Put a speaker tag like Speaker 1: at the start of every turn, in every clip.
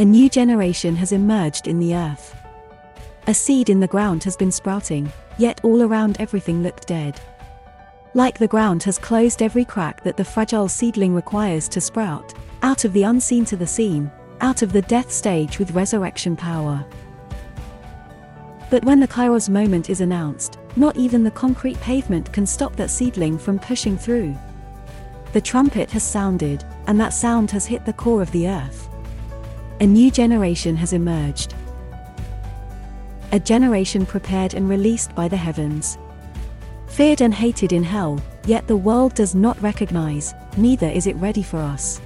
Speaker 1: A new generation has emerged in the earth. A seed in the ground has been sprouting, yet all around everything looked dead. Like the ground has closed every crack that the fragile seedling requires to sprout, out of the unseen to the seen, out of the death stage with resurrection power. But when the Kairos moment is announced, not even the concrete pavement can stop that seedling from pushing through. The trumpet has sounded, and that sound has hit the core of the earth. A new generation has emerged. A generation prepared and released by the heavens. Feared and hated in hell, yet the world does not recognize, neither is it ready for us.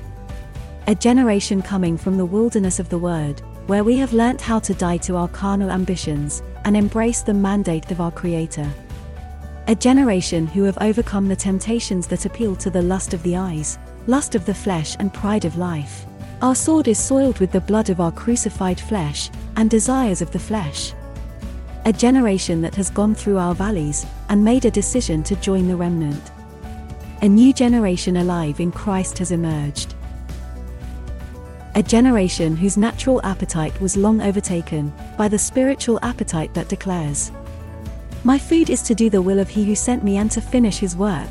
Speaker 1: A generation coming from the wilderness of the Word, where we have learnt how to die to our carnal ambitions, and embrace the mandate of our Creator. A generation who have overcome the temptations that appeal to the lust of the eyes, lust of the flesh, and pride of life. Our sword is soiled with the blood of our crucified flesh, and desires of the flesh. A generation that has gone through our valleys, and made a decision to join the remnant. A new generation alive in Christ has emerged. A generation whose natural appetite was long overtaken by the spiritual appetite that declares, My food is to do the will of he who sent me and to finish his work.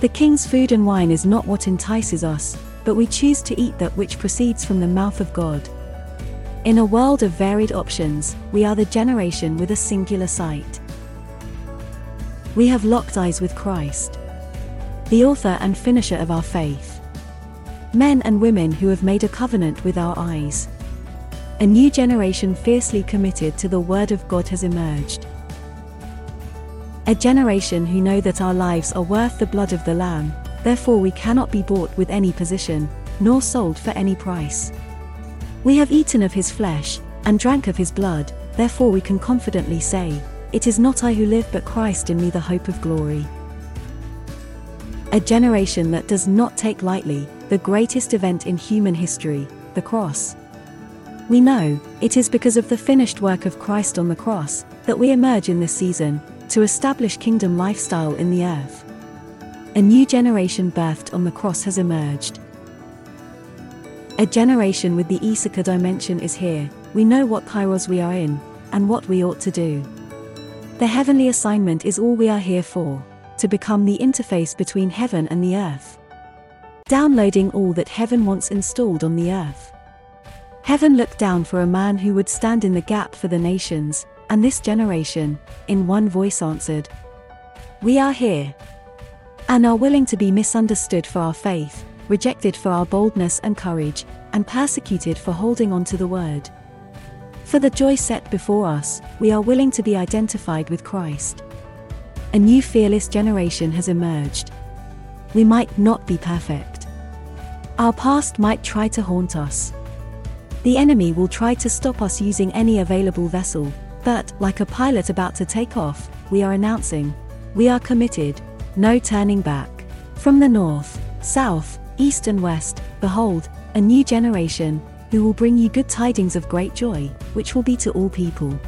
Speaker 1: The king's food and wine is not what entices us, but we choose to eat that which proceeds from the mouth of God. In a world of varied options, we are the generation with a singular sight. We have locked eyes with Christ, the author and finisher of our faith men and women who have made a covenant with our eyes. A new generation fiercely committed to the Word of God has emerged. A generation who know that our lives are worth the blood of the Lamb, therefore we cannot be bought with any position, nor sold for any price. We have eaten of his flesh, and drank of his blood, therefore we can confidently say, It is not I who live but Christ in me the hope of glory. A generation that does not take lightly the greatest event in human history, the cross. We know, it is because of the finished work of Christ on the cross, that we emerge in this season, to establish kingdom lifestyle in the earth. A new generation birthed on the cross has emerged. A generation with the Issachar dimension is here, we know what kairos we are in, and what we ought to do. The heavenly assignment is all we are here for, to become the interface between heaven and the earth. Downloading all that heaven wants installed on the earth. Heaven looked down for a man who would stand in the gap for the nations, and this generation, in one voice answered, We are here. And are willing to be misunderstood for our faith, rejected for our boldness and courage, and persecuted for holding on to the word. For the joy set before us, we are willing to be identified with Christ. A new fearless generation has emerged. We might not be perfect our past might try to haunt us. The enemy will try to stop us using any available vessel, but, like a pilot about to take off, we are announcing, we are committed, no turning back. From the north, south, east, and west, behold, a new generation, who will bring you good tidings of great joy, which will be to all people.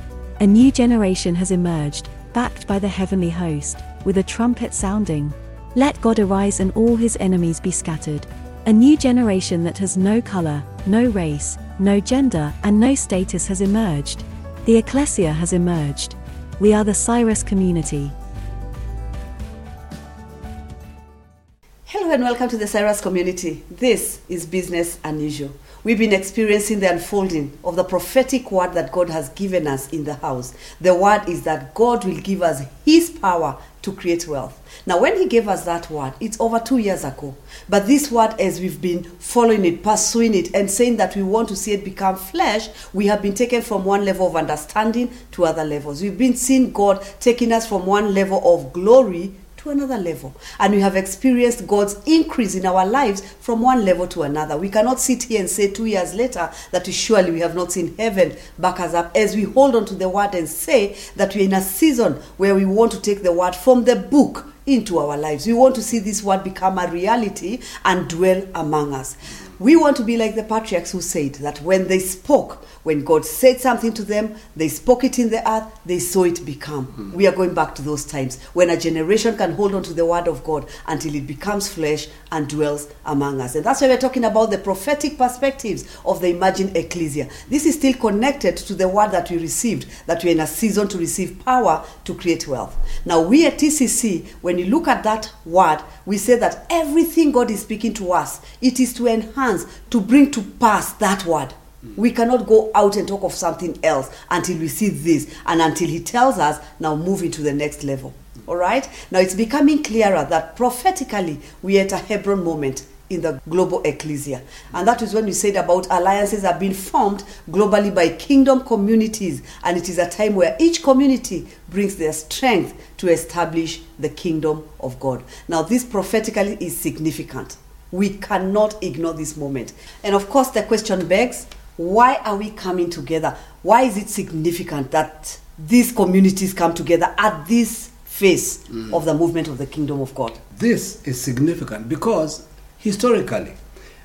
Speaker 1: A new generation has emerged, backed by the heavenly host, with a trumpet sounding. Let God arise and all his enemies be scattered. A new generation that has no color, no race, no gender, and no status has emerged. The ecclesia has emerged. We are the Cyrus community.
Speaker 2: And welcome to the Cyrus community. This is Business Unusual. We've been experiencing the unfolding of the prophetic word that God has given us in the house. The word is that God will give us His power to create wealth. Now, when He gave us that word, it's over two years ago. But this word, as we've been following it, pursuing it, and saying that we want to see it become flesh, we have been taken from one level of understanding to other levels. We've been seeing God taking us from one level of glory another level. And we have experienced God's increase in our lives from one level to another. We cannot sit here and say two years later that surely we have not seen heaven back us up as we hold on to the word and say that we're in a season where we want to take the word from the book into our lives. We want to see this word become a reality and dwell among us. We want to be like the patriarchs who said that when they spoke, when God said something to them, they spoke it in the earth, they saw it become. Hmm. We are going back to those times when a generation can hold on to the word of God until it becomes flesh and dwells among us. And that's why we're talking about the prophetic perspectives of the imagined ecclesia. This is still connected to the word that we received, that we're in a season to receive power to create wealth. Now, we at TCC, when you look at that word, we say that everything God is speaking to us, it is to enhance, to bring to pass that word. Mm. We cannot go out and talk of something else until we see this and until He tells us, now move into the next level. Mm. All right? Now it's becoming clearer that prophetically we are at a Hebron moment in the global ecclesia. And that is when we said about alliances are being formed globally by kingdom communities. And it is a time where each community brings their strength to establish the kingdom of God. Now, this prophetically is significant. We cannot ignore this moment. And of course, the question begs why are we coming together? Why is it significant that these communities come together at this phase of the movement of the kingdom of God?
Speaker 3: This is significant because historically,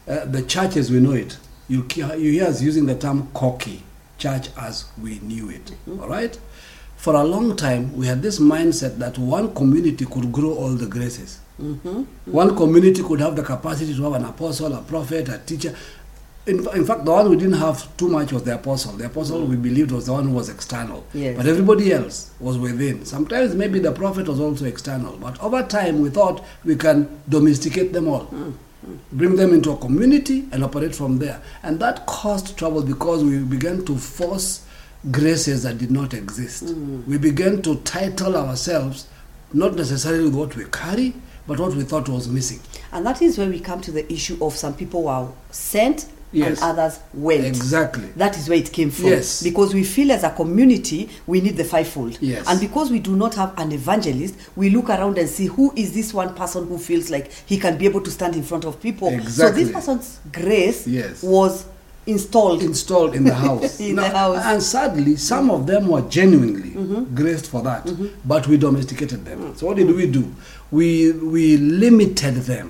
Speaker 3: uh, the church as we know it, you, you hear us using the term cocky, church as we knew it. All right? For a long time, we had this mindset that one community could grow all the graces. Mm-hmm. One community could have the capacity to have an apostle, a prophet, a teacher. In, in fact, the one we didn't have too much was the apostle. The apostle we believed was the one who was external.
Speaker 2: Yes.
Speaker 3: But everybody else was within. Sometimes maybe the prophet was also external. But over time, we thought we can domesticate them all. Mm-hmm. Bring them into a community and operate from there. And that caused trouble because we began to force graces that did not exist. Mm-hmm. We began to title ourselves not necessarily with what we carry, but what we thought was missing.
Speaker 2: And that is where we come to the issue of some people were sent
Speaker 3: Yes.
Speaker 2: and others went.
Speaker 3: Exactly.
Speaker 2: That is where it came from.
Speaker 3: Yes.
Speaker 2: Because we feel as a community we need the fivefold.
Speaker 3: Yes.
Speaker 2: And because we do not have an evangelist, we look around and see who is this one person who feels like he can be able to stand in front of people.
Speaker 3: Exactly.
Speaker 2: So this person's grace
Speaker 3: Yes.
Speaker 2: was installed.
Speaker 3: installed in the house.
Speaker 2: In the house. Mm-hmm.
Speaker 3: And sadly, some of them were genuinely graced for that, but we domesticated them.
Speaker 2: Mm.
Speaker 3: So what did we do? We we limited them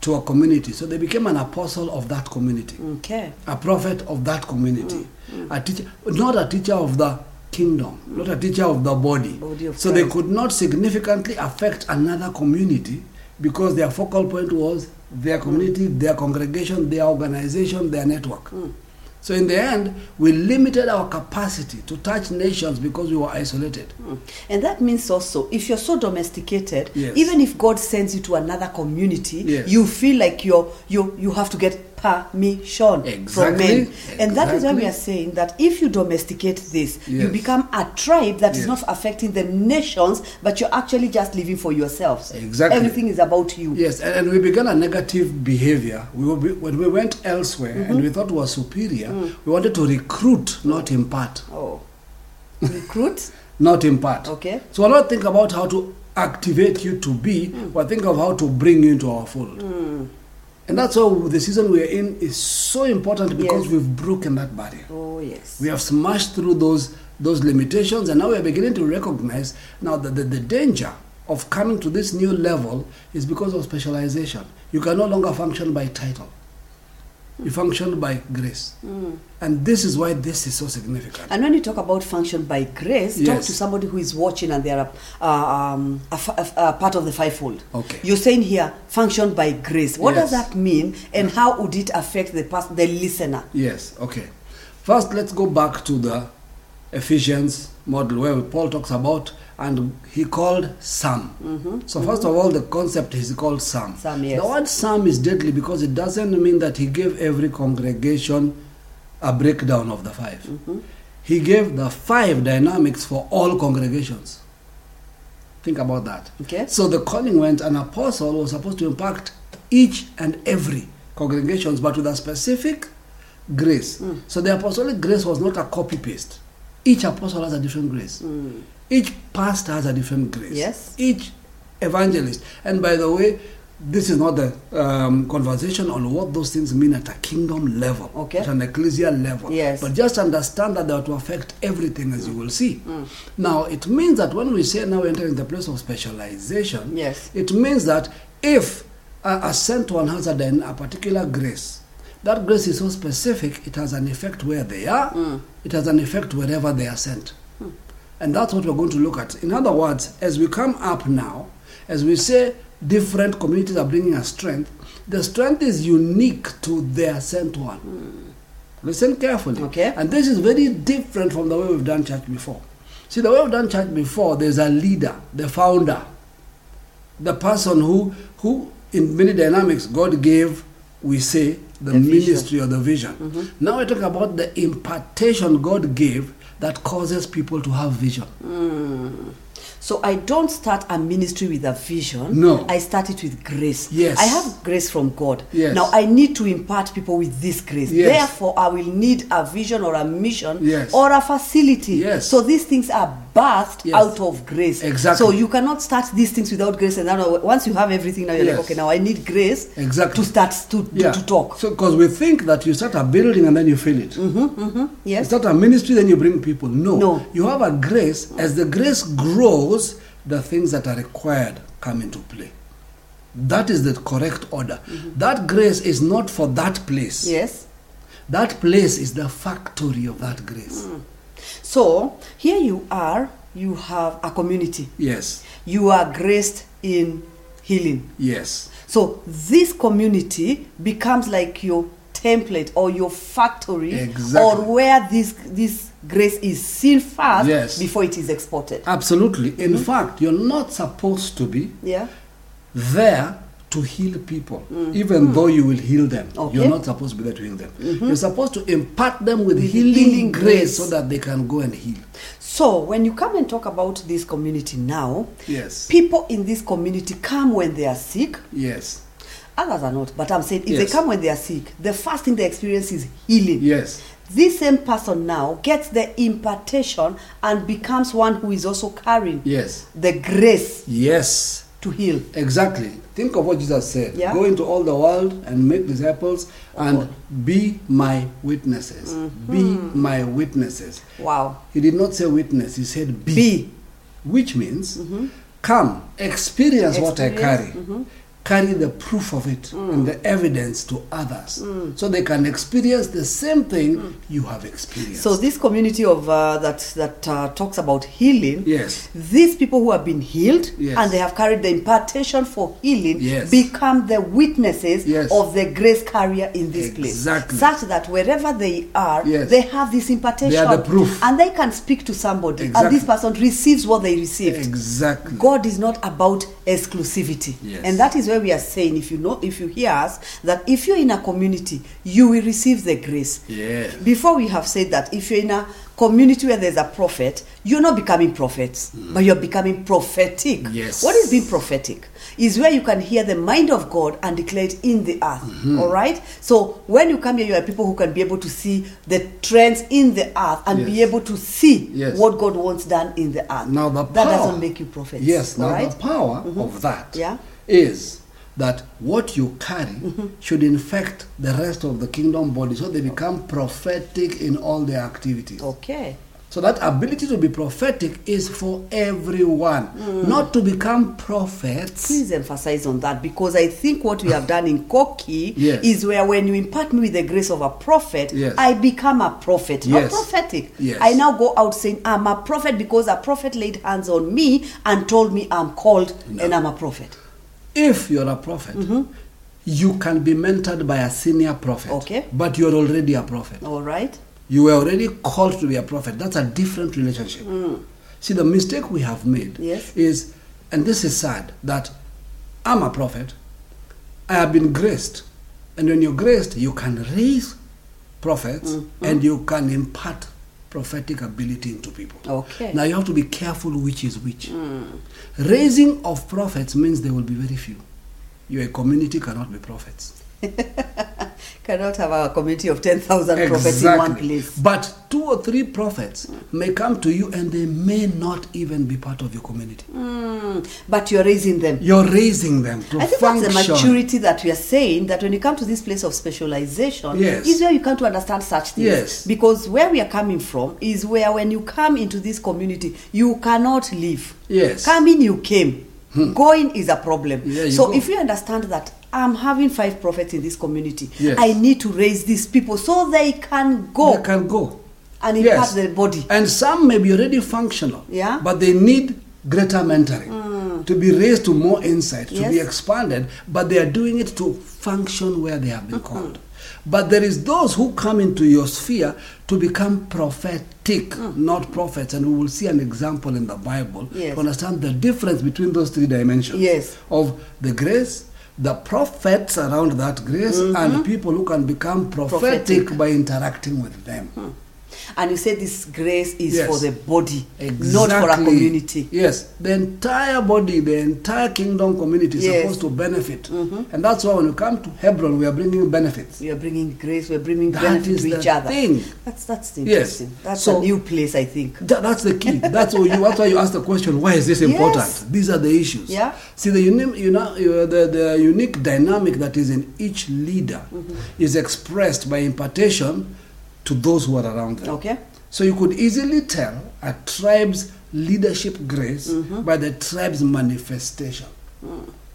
Speaker 3: to a community, so they became an apostle of that community,
Speaker 2: okay.
Speaker 3: a prophet of that community,
Speaker 2: Mm, mm.
Speaker 3: a teacher, not a teacher of the kingdom, mm. not a teacher of the body.
Speaker 2: Body of
Speaker 3: so they could not significantly affect another community because their focal point was their community, their congregation, their organization, their network.
Speaker 2: Mm.
Speaker 3: So in the end, we limited our capacity to touch nations because we were isolated.
Speaker 2: Mm. And that means also, if you're so domesticated,
Speaker 3: Yes.
Speaker 2: even if God sends you to another community,
Speaker 3: Yes.
Speaker 2: you feel like you're you you have to get permission from
Speaker 3: Exactly.
Speaker 2: men. And that is why we are saying that if you domesticate this, you become a tribe that is
Speaker 3: Yes.
Speaker 2: not affecting the nations, but you're actually just living for yourselves.
Speaker 3: Exactly.
Speaker 2: Everything is about you.
Speaker 3: Yes, and, and we began a negative behavior. We were, when we went elsewhere
Speaker 2: Mm-hmm.
Speaker 3: and we thought we were superior,
Speaker 2: Mm.
Speaker 3: we wanted to recruit, not impart.
Speaker 2: Oh. Recruit?
Speaker 3: Not impart.
Speaker 2: Okay.
Speaker 3: So we're not think about how to activate you to be,
Speaker 2: Mm.
Speaker 3: but think of how to bring you into our fold. And that's why the season we are in is so important because
Speaker 2: Yes.
Speaker 3: we've broken that barrier.
Speaker 2: Oh yes.
Speaker 3: We have smashed through those those limitations, and now we are beginning to recognize now that the, the danger of coming to this new level is because of specialization. You can no longer function by title. You function by grace. And this is why this is so significant.
Speaker 2: And when you talk about function by grace, talk to somebody who is watching and they are uh, um, a, a a part of the fivefold.
Speaker 3: Okay.
Speaker 2: You're saying here, function by grace. What does that mean, and how would it affect the pers- the listener?
Speaker 3: Yes, okay. First, let's go back to the Ephesians model where Paul talks about, and he called Psalm. Mm-hmm. So, first of all, the concept is called Sam.
Speaker 2: Psalm, yes.
Speaker 3: The word Sam is deadly because it doesn't mean that he gave every congregation a breakdown of the 5 mm-hmm. He gave the five dynamics for all congregations. Think about that.
Speaker 2: Okay.
Speaker 3: So the calling went, an apostle was supposed to impact each and every congregations, but with a specific grace.
Speaker 2: Hmm.
Speaker 3: So the apostolic grace was not a copy paste. Each apostle has a different grace. Mm. Each pastor has a different grace.
Speaker 2: Yes.
Speaker 3: Each evangelist. And by the way, this is not the um, conversation on what those things mean at a kingdom level,
Speaker 2: Okay.
Speaker 3: at an ecclesial level.
Speaker 2: Yes.
Speaker 3: But just understand that they are to affect everything, as you will see. Now, it means that when we say now enter in the place of specialization,
Speaker 2: Yes.
Speaker 3: it means that if a, a sent one has a, a particular grace, that grace is so specific, it has an effect where they are,
Speaker 2: Mm.
Speaker 3: it has an effect wherever they are sent. And that's what we're going to look at. In other words, as we come up now, as we say different communities are bringing a strength, the strength is unique to their sent one. Listen carefully.
Speaker 2: Hmm. Okay.
Speaker 3: And this is very different from the way we've done church before. See, the way we've done church before, there's a leader, the founder, the person who, who in many dynamics, God gave, we say, the,
Speaker 2: The vision. Mm-hmm.
Speaker 3: ministry or the vision. Now we're talking about the impartation God gave that causes people to have vision. Mm.
Speaker 2: So I don't start a ministry with a vision.
Speaker 3: No.
Speaker 2: I start it with grace.
Speaker 3: Yes.
Speaker 2: I have grace from God.
Speaker 3: Yes.
Speaker 2: Now I need to impart people with this grace.
Speaker 3: Yes.
Speaker 2: Therefore, I will need a vision or a mission
Speaker 3: Yes.
Speaker 2: or a facility.
Speaker 3: Yes.
Speaker 2: So these things are birthed
Speaker 3: Yes.
Speaker 2: out of grace.
Speaker 3: Exactly.
Speaker 2: So you cannot start these things without grace. And then once you have everything, now you're
Speaker 3: Yes.
Speaker 2: like, okay, now I need grace
Speaker 3: Exactly.
Speaker 2: to start to, to, to talk.
Speaker 3: So, because we think that you start a building and then you fill it. You
Speaker 2: yes.
Speaker 3: start a ministry, then you bring people. No.
Speaker 2: No.
Speaker 3: You have a grace. As the grace grows, the things that are required come into play. That is the correct order. Mm-hmm. That grace is not for that place.
Speaker 2: Yes.
Speaker 3: That place is the factory of that grace. Mm.
Speaker 2: So here you are. You have a community.
Speaker 3: Yes.
Speaker 2: You are graced in healing.
Speaker 3: Yes.
Speaker 2: So this community becomes like your template or your factory
Speaker 3: Exactly.
Speaker 2: or where this this grace is seen first
Speaker 3: Yes.
Speaker 2: before it is exported.
Speaker 3: Absolutely. In mm-hmm. fact, you're not supposed to be
Speaker 2: Yeah.
Speaker 3: there to heal people, even though you will heal them.
Speaker 2: Mm-hmm. Okay. Mm-hmm.
Speaker 3: You're not supposed to be there to heal them. You're supposed to impart them with,
Speaker 2: With
Speaker 3: healing,
Speaker 2: healing
Speaker 3: grace,
Speaker 2: grace.
Speaker 3: so that they can go and heal.
Speaker 2: So when you come and talk about this community now,
Speaker 3: Yes.
Speaker 2: people in this community come when they are sick.
Speaker 3: Yes.
Speaker 2: Others are not, but I'm saying if
Speaker 3: Yes.
Speaker 2: they come when they are sick, the first thing they experience is healing.
Speaker 3: Yes.
Speaker 2: This same person now gets the impartation and becomes one who is also carrying
Speaker 3: Yes.
Speaker 2: the grace
Speaker 3: Yes.
Speaker 2: To heal.
Speaker 3: Exactly. Think of what Jesus said.
Speaker 2: Yeah.
Speaker 3: Go into all the world and make disciples and be my witnesses. Be
Speaker 2: Mm-hmm.
Speaker 3: my witnesses.
Speaker 2: Wow.
Speaker 3: He did not say witness, he said be.
Speaker 2: Be.
Speaker 3: Which means come, experience, what I carry.
Speaker 2: Experience,
Speaker 3: Carry the proof of it and the evidence to others so they can experience the same thing you have experienced.
Speaker 2: So this community of uh, that that uh, talks about healing.
Speaker 3: Yes.
Speaker 2: These people who have been healed
Speaker 3: Yes.
Speaker 2: and they have carried the impartation for healing
Speaker 3: Yes.
Speaker 2: become the witnesses
Speaker 3: Yes.
Speaker 2: of the grace carrier in this
Speaker 3: Exactly.
Speaker 2: place. Such that wherever they are, they have this impartation.
Speaker 3: They are the proof.
Speaker 2: And they can speak to somebody
Speaker 3: Exactly.
Speaker 2: and this person receives what they received.
Speaker 3: Exactly.
Speaker 2: God is not about exclusivity. And that is where we are saying if you know if you hear us that if you're in a community, you will receive the grace.
Speaker 3: Yeah.
Speaker 2: Before we have said that if you're in a community where there's a prophet, you're not becoming prophets, but you're becoming prophetic.
Speaker 3: Mm. Yes.
Speaker 2: What is being prophetic? Is where you can hear the mind of God and declare it in the earth.
Speaker 3: Mm-hmm.
Speaker 2: all right? So when you come here, you are people who can be able to see the trends in the earth and be able to see
Speaker 3: Yes.
Speaker 2: what God wants done in the earth.
Speaker 3: Now the power, that
Speaker 2: doesn't make you prophets.
Speaker 3: Yes. Now
Speaker 2: right?
Speaker 3: the power of that
Speaker 2: Yeah.
Speaker 3: is that what you carry
Speaker 2: Mm-hmm.
Speaker 3: should infect the rest of the kingdom body, so they become prophetic in all their activities.
Speaker 2: Okay.
Speaker 3: So that ability to be prophetic is for everyone,
Speaker 2: Mm.
Speaker 3: not to become prophets.
Speaker 2: Please emphasize on that because I think what we have done in Koki
Speaker 3: Yes.
Speaker 2: is where when you impart me with the grace of a prophet,
Speaker 3: Yes.
Speaker 2: I become a prophet, not prophetic.
Speaker 3: Yes.
Speaker 2: I now go out saying I'm a prophet because a prophet laid hands on me and told me I'm called and I'm a prophet.
Speaker 3: If you're a prophet, you can be mentored by a senior prophet,
Speaker 2: Mm-hmm. Okay.
Speaker 3: but you're already a prophet.
Speaker 2: All right?
Speaker 3: You were already called to be a prophet. That's a different relationship. See, the mistake we have made
Speaker 2: Mm. Yes.
Speaker 3: is, and this is sad, that I'm a prophet, I have been graced. And when you're graced, you can raise prophets
Speaker 2: Mm-hmm.
Speaker 3: and you can impart prophetic ability into people.
Speaker 2: Okay.
Speaker 3: Now you have to be careful which is which. Raising of prophets means there will be very few. Your community cannot be prophets.
Speaker 2: Cannot have a community of 10,000 prophets in one place.
Speaker 3: But two or three prophets may come to you and they may not even be part of your community.
Speaker 2: Mm, but you're raising them.
Speaker 3: You're raising them
Speaker 2: I think
Speaker 3: function.
Speaker 2: that's the maturity that we are saying that when you come to this place of specialization,
Speaker 3: Yes.
Speaker 2: is where you come to understand such things.
Speaker 3: Yes.
Speaker 2: Because where we are coming from is where when you come into this community, you cannot leave.
Speaker 3: Yes.
Speaker 2: Coming, you came. Going is a problem.
Speaker 3: Yeah,
Speaker 2: so
Speaker 3: go.
Speaker 2: if you understand that I'm having five prophets in this community.
Speaker 3: Yes.
Speaker 2: I need to raise these people so they can go
Speaker 3: They can go.
Speaker 2: and impart their body.
Speaker 3: And some may be already functional.
Speaker 2: Yeah.
Speaker 3: But they need greater mentoring mm. to be raised to more insight, to be expanded, but they are doing it to function where they have been mm-hmm. called. But there is those who come into your sphere to become prophetic, mm. not prophets, and we will see an example in the Bible
Speaker 2: Yes.
Speaker 3: to understand the difference between those three dimensions
Speaker 2: Yes.
Speaker 3: of the grace, the prophets around that grace, and people who can become prophetic,
Speaker 2: Mm-hmm. Prophetic.
Speaker 3: by interacting with them.
Speaker 2: And you say this grace is
Speaker 3: Yes.
Speaker 2: for the body, not for a community.
Speaker 3: Yes, the entire body, the entire kingdom community is
Speaker 2: Yes. Mm-hmm.
Speaker 3: supposed to benefit. And that's why when you come to Hebron, we are bringing benefits.
Speaker 2: We are bringing grace, we are bringing
Speaker 3: That
Speaker 2: benefit
Speaker 3: is
Speaker 2: to
Speaker 3: the
Speaker 2: each other.
Speaker 3: thing.
Speaker 2: That's that's
Speaker 3: Yes.
Speaker 2: interesting. That's
Speaker 3: So-
Speaker 2: a new place, I think.
Speaker 3: Tha- that's the key. That's why you. That's why you ask the question: Why is this important?
Speaker 2: Yes.
Speaker 3: These are the issues.
Speaker 2: Yeah.
Speaker 3: See, the unique, you know, the, the unique dynamic that is in each leader
Speaker 2: Mm-hmm.
Speaker 3: is expressed by impartation to those who are around them.
Speaker 2: Okay.
Speaker 3: So you could easily tell a tribe's leadership grace
Speaker 2: Mm-hmm.
Speaker 3: by the tribe's manifestation,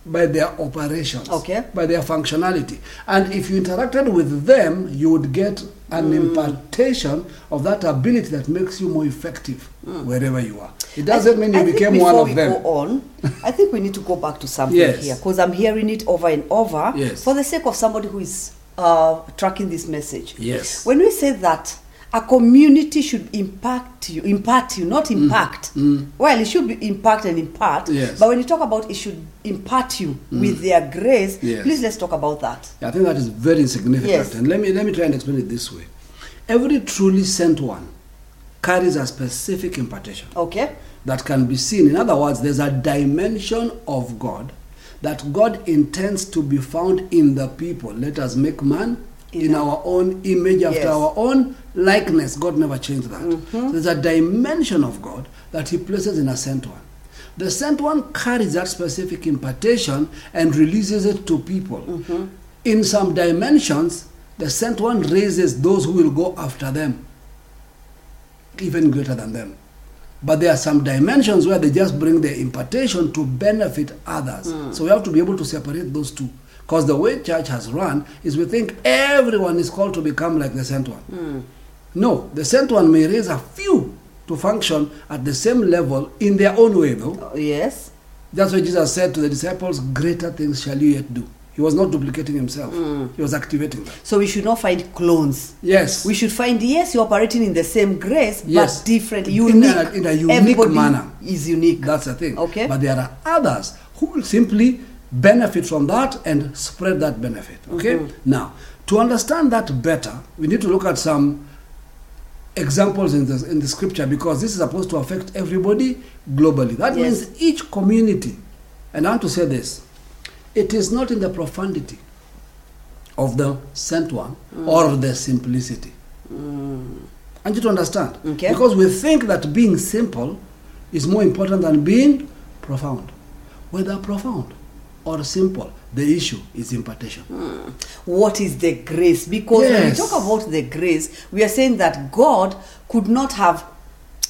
Speaker 3: by their operations,
Speaker 2: Mm. Okay.
Speaker 3: by their functionality. And if you interacted with them, you would get an
Speaker 2: Mm.
Speaker 3: impartation of that ability that makes you more effective wherever you are. It doesn't
Speaker 2: Mm. I
Speaker 3: mean you
Speaker 2: I
Speaker 3: became one
Speaker 2: before
Speaker 3: of
Speaker 2: we
Speaker 3: them.
Speaker 2: Go on, I think we need to go back to something
Speaker 3: Yes.
Speaker 2: here because I'm hearing it over and over
Speaker 3: Yes.
Speaker 2: for the sake of somebody who is uh, tracking this message.
Speaker 3: Yes.
Speaker 2: When we say that a community should impact you, impart you, not impact. Well, it should be impact and impart.
Speaker 3: Mm. Yes.
Speaker 2: But when you talk about it should impart you with their grace,
Speaker 3: Yes.
Speaker 2: please let's talk about that.
Speaker 3: I think that is very insignificant.
Speaker 2: Yes.
Speaker 3: And let me let me try and explain it this way. Every truly sent one carries a specific impartation.
Speaker 2: Okay?
Speaker 3: that can be seen. In other words, there's a dimension of God that God intends to be found in the people. Let us make man in,
Speaker 2: In
Speaker 3: our own image, after
Speaker 2: Yes. Mm-hmm.
Speaker 3: our own likeness. God never changed that. There's a dimension of God that He places in a sent one. The sent one carries that specific impartation and releases it to people.
Speaker 2: Mm-hmm.
Speaker 3: In some dimensions, the sent one raises those who will go after them even greater than them. But there are some dimensions where they just bring their impartation to benefit others. So we have to be able to separate those two. Because the way church has run is we think everyone is called to become like the sent one. No, the sent one may raise a few to function at the same level in their own way, though.
Speaker 2: Uh, yes?
Speaker 3: That's why Jesus said to the disciples, Greater things shall you yet do. He was not duplicating himself, he was activating them.
Speaker 2: So we should not find clones.
Speaker 3: Yes.
Speaker 2: We should find yes, you're operating in the same grace,
Speaker 3: Yes.
Speaker 2: but different,
Speaker 3: In
Speaker 2: unique.
Speaker 3: a- in a unique
Speaker 2: Everybody
Speaker 3: manner.
Speaker 2: Is unique.
Speaker 3: That's the thing.
Speaker 2: Okay.
Speaker 3: But there are others who will simply benefit from that and spread that benefit. Okay.
Speaker 2: Mm-hmm.
Speaker 3: Now, to understand that better, we need to look at some examples in the in the scripture because this is supposed to affect everybody globally. That
Speaker 2: Yes.
Speaker 3: means each community. And I want to say this: it is not in the profundity of the sent one
Speaker 2: Mm.
Speaker 3: or the simplicity. I want you to understand.
Speaker 2: Okay.
Speaker 3: Because we think that being simple is more important than being profound. Whether profound or simple, the issue is impartation.
Speaker 2: what is the grace? Because when we talk about the grace, we are saying that God could not have,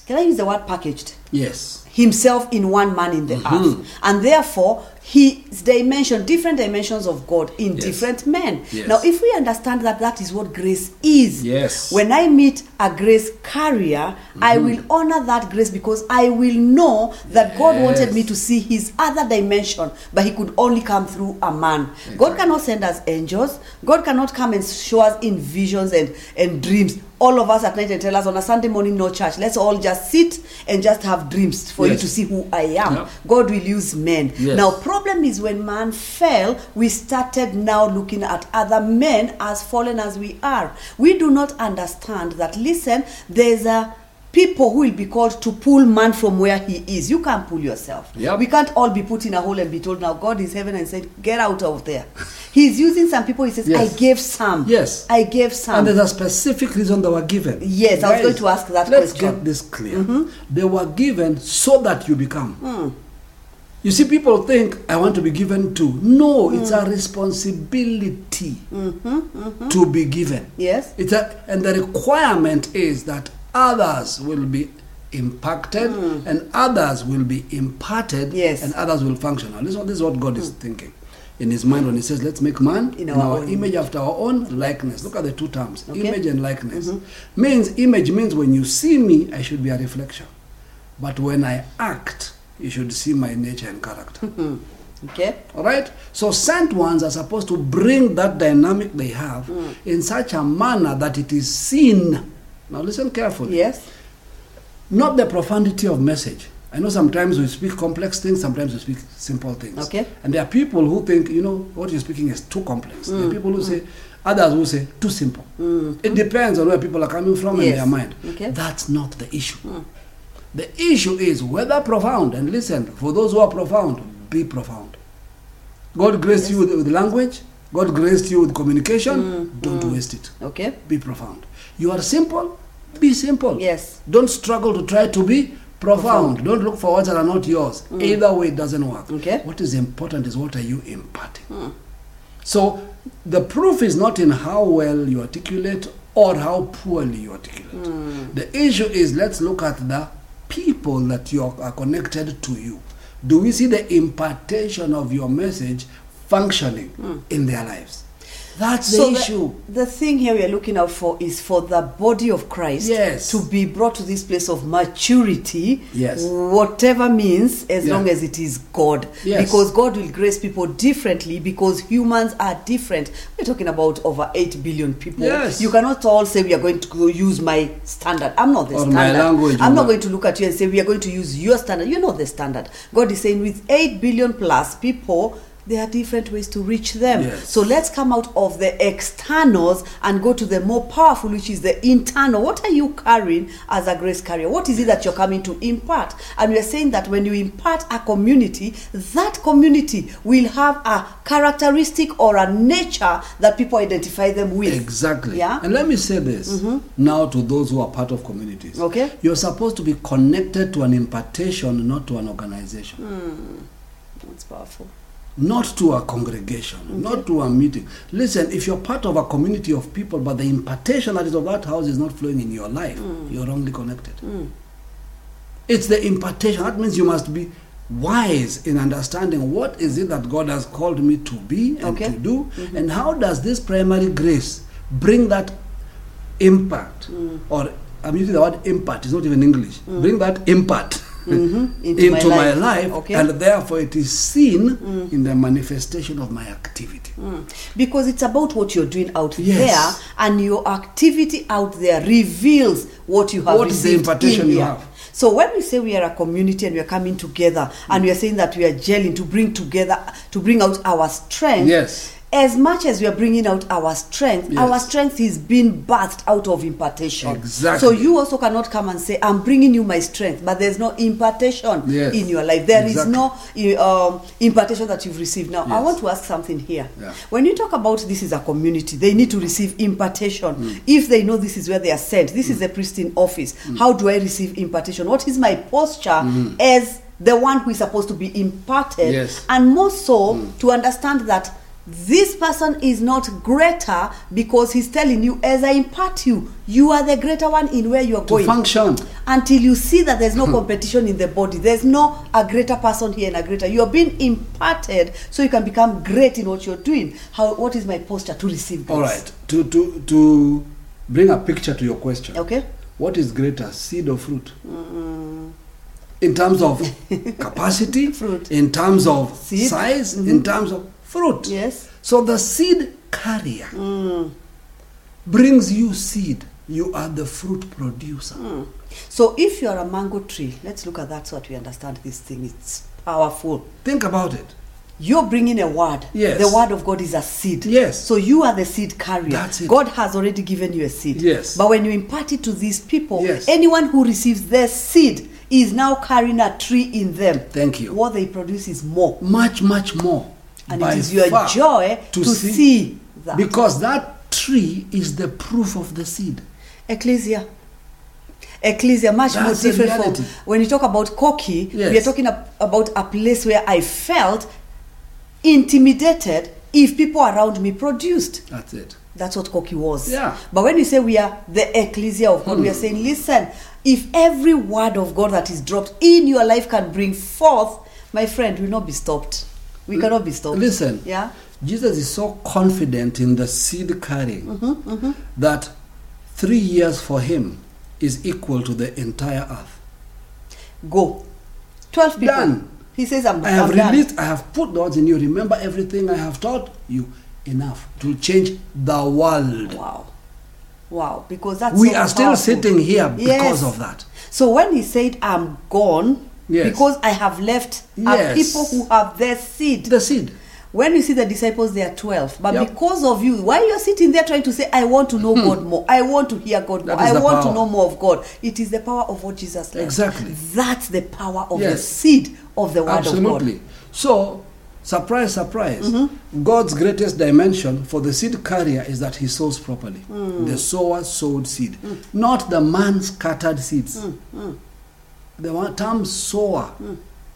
Speaker 2: can I use the word packaged?
Speaker 3: Yes.
Speaker 2: Himself in one man in the
Speaker 3: Mhm.
Speaker 2: earth. And therefore, his dimension, different dimensions of God in
Speaker 3: Yes.
Speaker 2: different men.
Speaker 3: Yes.
Speaker 2: Now, if we understand that that is what grace is,
Speaker 3: Yes.
Speaker 2: when I meet a grace carrier, I mm-hmm. will honor that grace because I will know that God wanted me to see his other dimension, but he could only come through a man. God cannot send us angels. God cannot come and show us in visions and, and dreams. All of us at night and tell us on a Sunday morning, no church. Let's all just sit and just have dreams for you to see who I am.
Speaker 3: Yeah.
Speaker 2: God will use men.
Speaker 3: Yes.
Speaker 2: Now, problem is when man fell, we started now looking at other men as fallen as we are. We do not understand that, listen, there's a people who will be called to pull man from where he is. You can't pull yourself.
Speaker 3: Yep.
Speaker 2: We can't all be put in a hole and be told, now God is heaven and said, get out of there. He's using some people, he says,
Speaker 3: Yes.
Speaker 2: I gave some.
Speaker 3: Yes.
Speaker 2: I gave some.
Speaker 3: And there's a specific reason they were given.
Speaker 2: Yes, I was going to ask that
Speaker 3: let's
Speaker 2: question. Mm-hmm.
Speaker 3: get this clear. They were given so that you become.
Speaker 2: Hmm.
Speaker 3: You see, people think, I want to be given to. No, it's
Speaker 2: Hmm.
Speaker 3: a responsibility
Speaker 2: Mm-hmm,
Speaker 3: to be given.
Speaker 2: yes.
Speaker 3: It's a, and the requirement is that others will be impacted and others will be imparted.
Speaker 2: Yes.
Speaker 3: and others will function. Now, listen, this is what God is thinking. in his mind when he says, let's make man
Speaker 2: In
Speaker 3: in,
Speaker 2: our
Speaker 3: our, image after our own likeness. Look at the two terms
Speaker 2: Okay. Mm-hmm.
Speaker 3: image and likeness. Means image means when you see me, I should be a reflection. But when I act, you should see my nature and character.
Speaker 2: Okay?
Speaker 3: All right? So sent ones are supposed to bring that dynamic they have
Speaker 2: Mm.
Speaker 3: in such a manner that it is seen. Now listen carefully.
Speaker 2: Yes?
Speaker 3: Not the profundity of message. I know sometimes we speak complex things, sometimes we speak simple things.
Speaker 2: Okay.
Speaker 3: And there are people who think, you know, what you're speaking is too complex. There are hmm. people who hmm. say, others who say, too simple. Hmm. It depends on where people are coming from in
Speaker 2: Yes.
Speaker 3: their mind.
Speaker 2: Okay.
Speaker 3: That's not the issue. The issue is whether profound, and listen, for those who are profound, be profound. God graced you with, with language, God graced you with communication, mm, don't mm. waste it.
Speaker 2: Okay?
Speaker 3: Be profound. You are simple, be simple.
Speaker 2: Yes.
Speaker 3: Don't struggle to try to be profound. Don't look for words that are not yours. Mm. Either way, it doesn't work.
Speaker 2: Okay.
Speaker 3: What is important is what are you imparting. Hmm. So the proof is not in how well you articulate or how poorly you articulate. Hmm. The issue is let's look at the people that you are connected to you. Do we see the impartation of your message functioning hmm. in their lives? That's the
Speaker 2: so
Speaker 3: issue.
Speaker 2: The, the thing here we are looking out for is for the body of Christ
Speaker 3: Yes.
Speaker 2: to be brought to this place of maturity.
Speaker 3: Yes.
Speaker 2: Whatever means, as
Speaker 3: Yeah.
Speaker 2: long as it is God.
Speaker 3: Yes.
Speaker 2: Because God will grace people differently because humans are different. We're talking about over 8 billion people.
Speaker 3: Yes.
Speaker 2: You cannot all say we are going to use my standard. I'm not the
Speaker 3: Or my
Speaker 2: standard.
Speaker 3: language
Speaker 2: I'm not going to look at you and say we are going to use your standard. You're not the standard. God is saying with 8 billion plus people, there are different ways to reach them.
Speaker 3: Yes.
Speaker 2: So let's come out of the externals and go to the more powerful, which is the internal. What are you carrying as a grace carrier? What is it that you're coming to impart? And we are saying that when you impart a community, that community will have a characteristic or a nature that people identify them with.
Speaker 3: Exactly.
Speaker 2: Yeah. Mm-hmm.
Speaker 3: And let me say this now to those who are part of communities.
Speaker 2: Okay.
Speaker 3: You're supposed to be connected to an impartation, not to an organization,
Speaker 2: That's powerful.
Speaker 3: Not to a congregation, not to a meeting. Listen, if you're part of a community of people, but the impartation that is of that house is not flowing in your life,
Speaker 2: Mm.
Speaker 3: you're wrongly connected. Mm. It's the impartation. That means you must be wise in understanding what is it that God has called me to be and
Speaker 2: Okay.
Speaker 3: to do, mm-hmm. and how does this primary grace bring that impact, mm. or I'm using the word impact. It's not even English. Mm. Bring that impact
Speaker 2: Mhm.
Speaker 3: into, my, life,
Speaker 2: Okay.
Speaker 3: and therefore it is seen in the manifestation of my activity.
Speaker 2: Mm. Because it's about what you're doing out
Speaker 3: Yes.
Speaker 2: there, and your activity out there reveals what you have
Speaker 3: What is the
Speaker 2: received
Speaker 3: impartation
Speaker 2: in
Speaker 3: you have?
Speaker 2: So when we say we are a community and we are coming together, and we are saying that we are gelling to bring together, to bring out our strength.
Speaker 3: Yes.
Speaker 2: As much as we are bringing out our strength,
Speaker 3: Yes.
Speaker 2: our strength is being birthed out of impartation.
Speaker 3: Exactly.
Speaker 2: So you also cannot come and say, "I'm bringing you my strength," but there's no impartation
Speaker 3: Yes.
Speaker 2: in your life. There is
Speaker 3: Exactly.
Speaker 2: no um, impartation that you've received. Now, I want to ask something here.
Speaker 3: Yeah.
Speaker 2: When you talk about this is a community, they need to receive impartation.
Speaker 3: Mm.
Speaker 2: If they know this is where they are sent, this is the priest in office.
Speaker 3: Mm.
Speaker 2: How do I receive impartation? What is my posture as the one who is supposed to be imparted?
Speaker 3: Yes. Mm.
Speaker 2: And more so to understand that this person is not greater because he's telling you, as I impart you, you are the greater one in where you are going
Speaker 3: To
Speaker 2: going
Speaker 3: function.
Speaker 2: until you see that there's no hmm. competition in the body there's no a greater person here and a greater you're being imparted so you can become great in what you're doing how what is my posture to receive this
Speaker 3: All right. To, to, to bring a picture to your question.
Speaker 2: okay
Speaker 3: What is greater, seed or fruit? In terms of capacity,
Speaker 2: Fruit.
Speaker 3: in terms of
Speaker 2: Seed.
Speaker 3: size, in mm-hmm. terms of fruit.
Speaker 2: yes
Speaker 3: So the seed carrier mm. brings you seed. You are the fruit producer. Mm.
Speaker 2: so if you're a mango tree let's look at that so that we understand this thing it's powerful
Speaker 3: Think about it.
Speaker 2: you're bringing a word
Speaker 3: Yes.
Speaker 2: the word of god is a seed
Speaker 3: Yes.
Speaker 2: so you are the seed carrier
Speaker 3: That's it.
Speaker 2: god has already given you a seed
Speaker 3: Yes.
Speaker 2: but when you impart it to these people
Speaker 3: Yes.
Speaker 2: anyone who receives their seed is now carrying a tree in them
Speaker 3: Thank you.
Speaker 2: what they produce is more
Speaker 3: Much, much more.
Speaker 2: And it is your joy to, see, that.
Speaker 3: Because that tree is the proof of the seed.
Speaker 2: Ecclesia. Ecclesia, much
Speaker 3: That's
Speaker 2: more different from when you talk about Koki,
Speaker 3: Yes.
Speaker 2: we are talking about a place where I felt intimidated if people around me produced.
Speaker 3: That's it.
Speaker 2: That's what Koki was.
Speaker 3: Yeah. Hmm.
Speaker 2: But when you say we are the ecclesia of God, we are saying, listen, if every word of God that is dropped in your life can bring forth, my friend, will not be stopped. We cannot be stopped.
Speaker 3: Listen.
Speaker 2: Yeah.
Speaker 3: Jesus is so confident in the seed carrying
Speaker 2: Mm-hmm,
Speaker 3: that three years for him is equal to the entire earth.
Speaker 2: Go. 12 people.
Speaker 3: Done.
Speaker 2: He says, I'm,
Speaker 3: I have
Speaker 2: I'm done.
Speaker 3: released, I have put the words in you. Remember everything I have taught you. Enough. to change the world.
Speaker 2: Wow. Wow. Because that's
Speaker 3: We
Speaker 2: so
Speaker 3: are still sitting here
Speaker 2: Yes.
Speaker 3: because of that.
Speaker 2: So when he said, I'm gone,
Speaker 3: Yes.
Speaker 2: because I have left are
Speaker 3: Yes.
Speaker 2: people who have their seed.
Speaker 3: The seed.
Speaker 2: when you see the disciples, they are 12. But
Speaker 3: Yep.
Speaker 2: because of you, why you're sitting there trying to say, I want to know God more, I want to hear God more,
Speaker 3: Hmm.
Speaker 2: I want to know more of God, it is the power of what Jesus left.
Speaker 3: Exactly.
Speaker 2: That's the power of the seed of the Word of God. Absolutely.
Speaker 3: So, surprise, surprise.
Speaker 2: Mm-hmm.
Speaker 3: God's greatest dimension for the seed carrier is that he sows properly.
Speaker 2: Mm.
Speaker 3: The sower sowed seed, not the man scattered seeds.
Speaker 2: Mm,
Speaker 3: The one term sower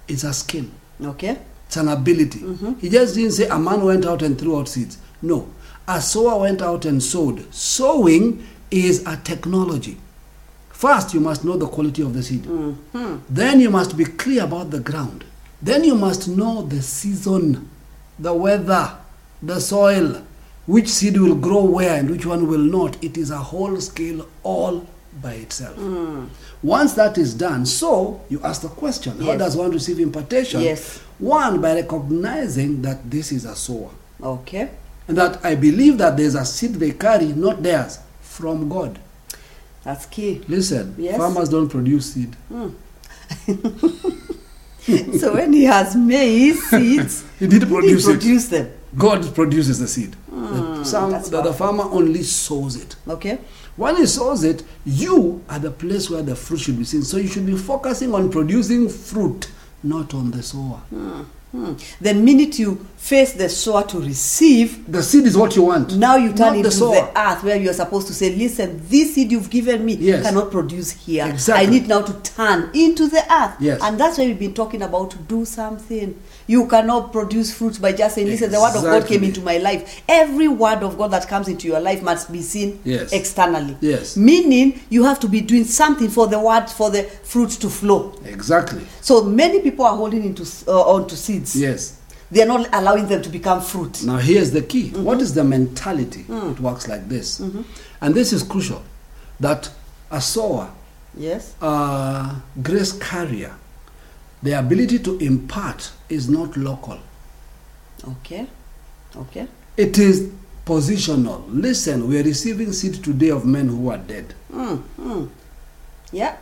Speaker 3: is a skill,
Speaker 2: Okay?
Speaker 3: it's an ability.
Speaker 2: Mm-hmm.
Speaker 3: He just didn't say a man went out and threw out seeds. No. A sower went out and sowed. Sowing is a technology. First, you must know the quality of the seed.
Speaker 2: Mm-hmm.
Speaker 3: Then you must be clear about the ground. Then you must know the season, the weather, the soil, which seed will grow where and which one will not. It is a whole scale all by itself.
Speaker 2: Mm.
Speaker 3: Once that is done, so you ask the question how does one receive impartation?
Speaker 2: Yes.
Speaker 3: One, by recognizing that this is a sower.
Speaker 2: Okay?
Speaker 3: And that I believe that there's a seed they carry, not theirs, from God.
Speaker 2: That's key.
Speaker 3: Listen,
Speaker 2: Yes.
Speaker 3: farmers don't produce seed.
Speaker 2: so when he has maize seeds,
Speaker 3: He did produce it.
Speaker 2: produce them.
Speaker 3: God produces the seed. The- Some, the, the farmer only sows it.
Speaker 2: Okay?
Speaker 3: When he sows it, you are the place where the fruit should be seen. So you should be focusing on producing fruit, not on the sower. Hmm.
Speaker 2: Hmm. The minute you face the sower to receive,
Speaker 3: The seed is what you want.
Speaker 2: now you turn
Speaker 3: not
Speaker 2: into
Speaker 3: the sower.
Speaker 2: the earth where you're supposed to say, Listen, this seed you've given me
Speaker 3: Yes.
Speaker 2: cannot produce here.
Speaker 3: Exactly.
Speaker 2: I need now to turn into the earth.
Speaker 3: Yes.
Speaker 2: And that's why we've been talking about to do something. You cannot produce fruits by just saying, Listen, the word of God came into my life. Every word of God that comes into your life must be seen
Speaker 3: Yes.
Speaker 2: externally.
Speaker 3: Yes.
Speaker 2: Meaning you have to be doing something for the word, for the fruits to flow.
Speaker 3: Exactly.
Speaker 2: So many people are holding into uh, onto seeds.
Speaker 3: Yes.
Speaker 2: They are not allowing them to become fruit.
Speaker 3: Now, here's the key.
Speaker 2: Mm-hmm.
Speaker 3: What is the mentality? It works like this. And this is crucial that a sower,
Speaker 2: Yes.
Speaker 3: a grace carrier, the ability to impart is not local.
Speaker 2: Okay. Okay.
Speaker 3: It is positional. Listen, we are receiving seed today of men who are dead,
Speaker 2: Mm, mm. Yeah.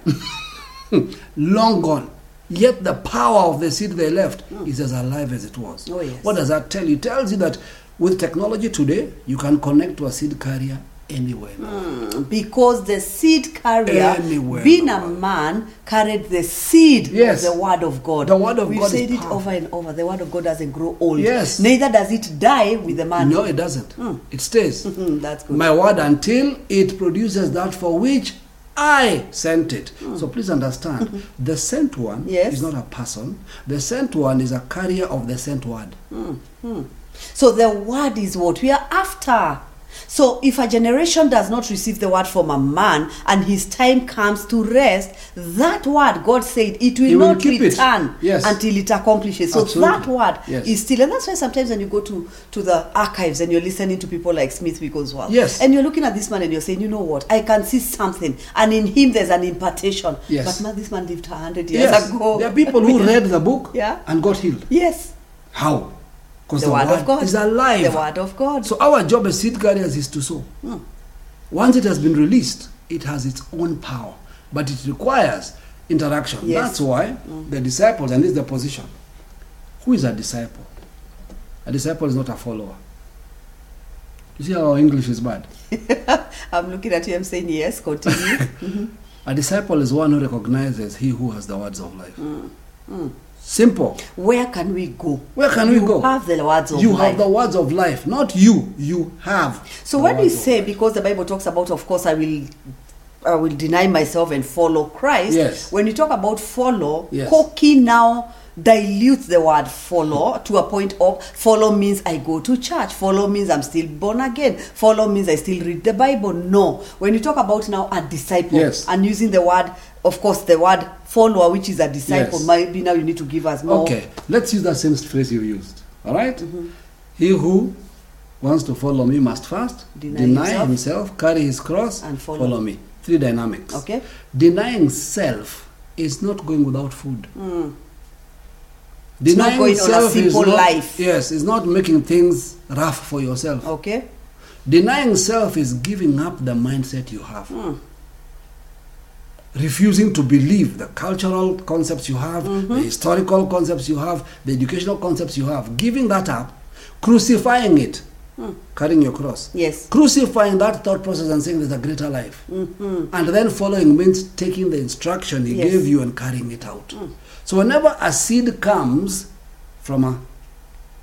Speaker 3: long gone. Yet the power of the seed they left is as alive as it was.
Speaker 2: Oh, yes.
Speaker 3: What does that tell you? It tells you that with technology today, you can connect to a seed carrier anywhere.
Speaker 2: Mm, because the seed carrier,
Speaker 3: Anywhere
Speaker 2: being a man, carried the seed
Speaker 3: Yes.
Speaker 2: of the word of God.
Speaker 3: The word of
Speaker 2: We've
Speaker 3: God
Speaker 2: said it
Speaker 3: powerful.
Speaker 2: over and over. The word of God doesn't grow old.
Speaker 3: Yes.
Speaker 2: Neither does it die with the man.
Speaker 3: No, it doesn't. It stays.
Speaker 2: Mm, that's good.
Speaker 3: My word until it produces that for which I sent it. Hmm. So please understand, mm-hmm. the sent one
Speaker 2: Yes.
Speaker 3: is not a person. The sent one is a carrier of the sent word. Hmm. Hmm.
Speaker 2: So the word is what we are after. So if a generation does not receive the word from a man and his time comes to rest, that word God said it will,
Speaker 3: He will
Speaker 2: not
Speaker 3: keep it.
Speaker 2: return
Speaker 3: Yes.
Speaker 2: until it accomplishes. So
Speaker 3: Absolutely.
Speaker 2: that word
Speaker 3: Yes.
Speaker 2: is still, and that's why sometimes when you go to to the archives and you're listening to people like Smith Wigglesworth,
Speaker 3: Yes.
Speaker 2: and you're looking at this man and you're saying, you know what, I can see something, and in him there's an impartation.
Speaker 3: Yes.
Speaker 2: But man, this man lived a hundred years
Speaker 3: Yes,
Speaker 2: ago.
Speaker 3: there are people who read the book
Speaker 2: Yeah.
Speaker 3: and got healed.
Speaker 2: Yes.
Speaker 3: How? Because
Speaker 2: The, word, of God
Speaker 3: is alive.
Speaker 2: The word of God.
Speaker 3: So our job as seed carriers is to sow. Hmm. Once it has been released, it has its own power, but it requires interaction.
Speaker 2: Yes.
Speaker 3: That's why hmm. the disciples, and this is the position. Who is a disciple? A disciple is not a follower. You see how English is bad.
Speaker 2: I'm looking at you. I'm saying yes. Continue. Mm-hmm.
Speaker 3: A disciple is one who recognizes he who has the words of life. Hmm. Simple.
Speaker 2: Where can we go?
Speaker 3: Where can
Speaker 2: you
Speaker 3: we go?
Speaker 2: Have the words of
Speaker 3: you
Speaker 2: life.
Speaker 3: have the words of life, not you. You have.
Speaker 2: so when we say, because the Bible talks about, of course, I will. I will deny myself and follow Christ.
Speaker 3: Yes.
Speaker 2: When you talk about follow,
Speaker 3: Yes.
Speaker 2: Koki now dilutes the word follow to a point of follow means I go to church. Follow means I'm still born again. Follow means I still read the Bible. No. When you talk about now a disciple
Speaker 3: Yes.
Speaker 2: and using the word, of course, the word follower, which is a disciple,
Speaker 3: Yes.
Speaker 2: maybe now you need to give us more.
Speaker 3: Okay, let's use that same phrase you used. All right? He who wants to follow me must first
Speaker 2: Deny
Speaker 3: deny,
Speaker 2: himself.
Speaker 3: himself. carry his cross,
Speaker 2: And follow.
Speaker 3: me. Three dynamics.
Speaker 2: Okay.
Speaker 3: Denying self is not going without food.
Speaker 2: Mm. It's not going on a simple
Speaker 3: not-
Speaker 2: life.
Speaker 3: Yes, it's not making things rough for yourself.
Speaker 2: Okay.
Speaker 3: Denying self is giving up the mindset you have.
Speaker 2: Mm.
Speaker 3: Refusing to believe the cultural concepts you have,
Speaker 2: Mm-hmm.
Speaker 3: the historical concepts you have, the educational concepts you have. Giving that up, crucifying it,
Speaker 2: Mm.
Speaker 3: carrying your cross.
Speaker 2: Yes.
Speaker 3: Crucifying that thought process and saying there's a greater life.
Speaker 2: Mm-hmm.
Speaker 3: And then following means taking the instruction he
Speaker 2: Yes. Mm.
Speaker 3: gave you and carrying it out. So whenever a seed comes from a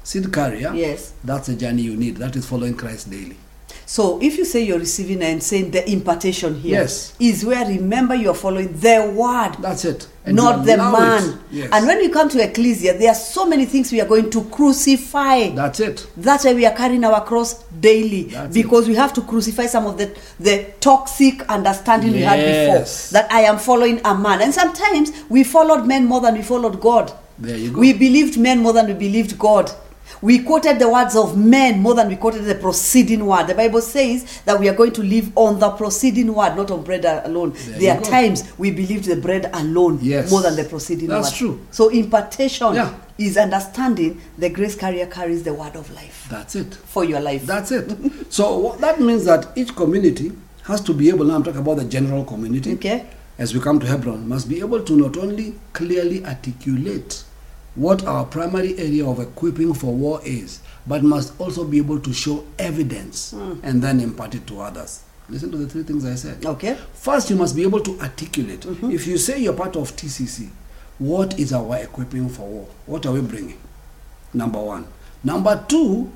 Speaker 3: seed carrier,
Speaker 2: Yes.
Speaker 3: that's the journey you need. That is following Christ daily.
Speaker 2: So if you say you're receiving and saying the impartation here
Speaker 3: Yes.
Speaker 2: is where remember you're following the word.
Speaker 3: That's it. And
Speaker 2: not the man.
Speaker 3: Yes.
Speaker 2: And when we come to ecclesia, there are so many things we are going to crucify.
Speaker 3: That's it.
Speaker 2: That's why we are carrying our cross daily
Speaker 3: That's
Speaker 2: because we have to crucify some of the the toxic understanding we had before that I am following a man. And sometimes we followed men more than we followed God.
Speaker 3: There you go.
Speaker 2: We believed men more than we believed God. We quoted the words of men more than we quoted the proceeding word. The Bible says that we are going to live on the proceeding word, not on bread alone.
Speaker 3: There
Speaker 2: There, are
Speaker 3: go.
Speaker 2: times we believed the bread alone
Speaker 3: Yes.
Speaker 2: more than the proceeding
Speaker 3: That's
Speaker 2: word.
Speaker 3: true.
Speaker 2: So impartation
Speaker 3: Yeah.
Speaker 2: is understanding the grace carrier carries the word of life
Speaker 3: That's it.
Speaker 2: for your life.
Speaker 3: That's it. so that means that each community has to be able, now I'm talking about the general community,
Speaker 2: okay.
Speaker 3: as we come to Hebron, must be able to not only clearly articulate what our primary area of equipping for war is, but must also be able to show evidence
Speaker 2: Hmm.
Speaker 3: and then impart it to others. Listen to the three things I said.
Speaker 2: Okay.
Speaker 3: First, you must be able to articulate.
Speaker 2: Mm-hmm.
Speaker 3: If you say you're part of TCC, what is our equipping for war? What are we bringing? Number one. Number two,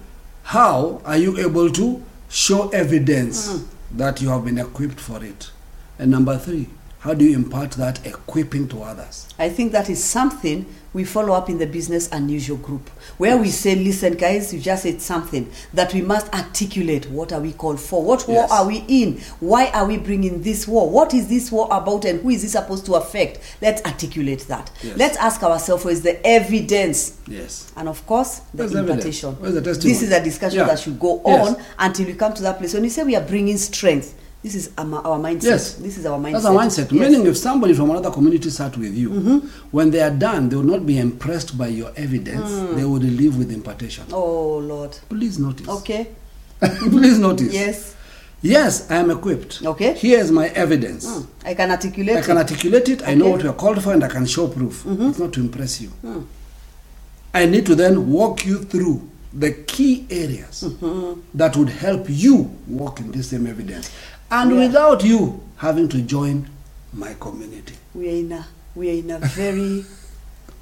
Speaker 3: how are you able to show evidence
Speaker 2: Mm.
Speaker 3: that you have been equipped for it? And number three, how do you impart that equipping to others?
Speaker 2: I think that is something we follow up in the business unusual group where we say, listen, guys, you just said something that we must articulate. What are we called for? What war
Speaker 3: Yes.
Speaker 2: are we in? Why are we bringing this war? What is this war about and who is this supposed to affect? Let's articulate that.
Speaker 3: Yes.
Speaker 2: Let's ask ourselves, what is the evidence?
Speaker 3: Yes.
Speaker 2: And of course, the
Speaker 3: Where's
Speaker 2: impartation.
Speaker 3: The
Speaker 2: this is a discussion
Speaker 3: Yeah.
Speaker 2: that should go
Speaker 3: Yes.
Speaker 2: on until we come to that place. When you say we are bringing strength, this is our, our mindset.
Speaker 3: Yes.
Speaker 2: This is our mindset.
Speaker 3: That's a mindset.
Speaker 2: Yes. Mm-hmm.
Speaker 3: Meaning, if somebody from another community sat with you, when they are done, they will not be impressed by your evidence. They would leave with impartation.
Speaker 2: Mm. Oh, Lord.
Speaker 3: Please notice.
Speaker 2: Okay.
Speaker 3: Please notice.
Speaker 2: Yes.
Speaker 3: Yes, I am equipped.
Speaker 2: Okay.
Speaker 3: Here is my evidence.
Speaker 2: Mm. I can articulate.
Speaker 3: I can
Speaker 2: it.
Speaker 3: articulate it. I know what we are called for, and I can show proof. It's not to impress you.
Speaker 2: Mm.
Speaker 3: I need to then walk you through the key areas
Speaker 2: Mm-hmm.
Speaker 3: that would help you walk in this same evidence, and without you having to join my community.
Speaker 2: we are in a we are in a very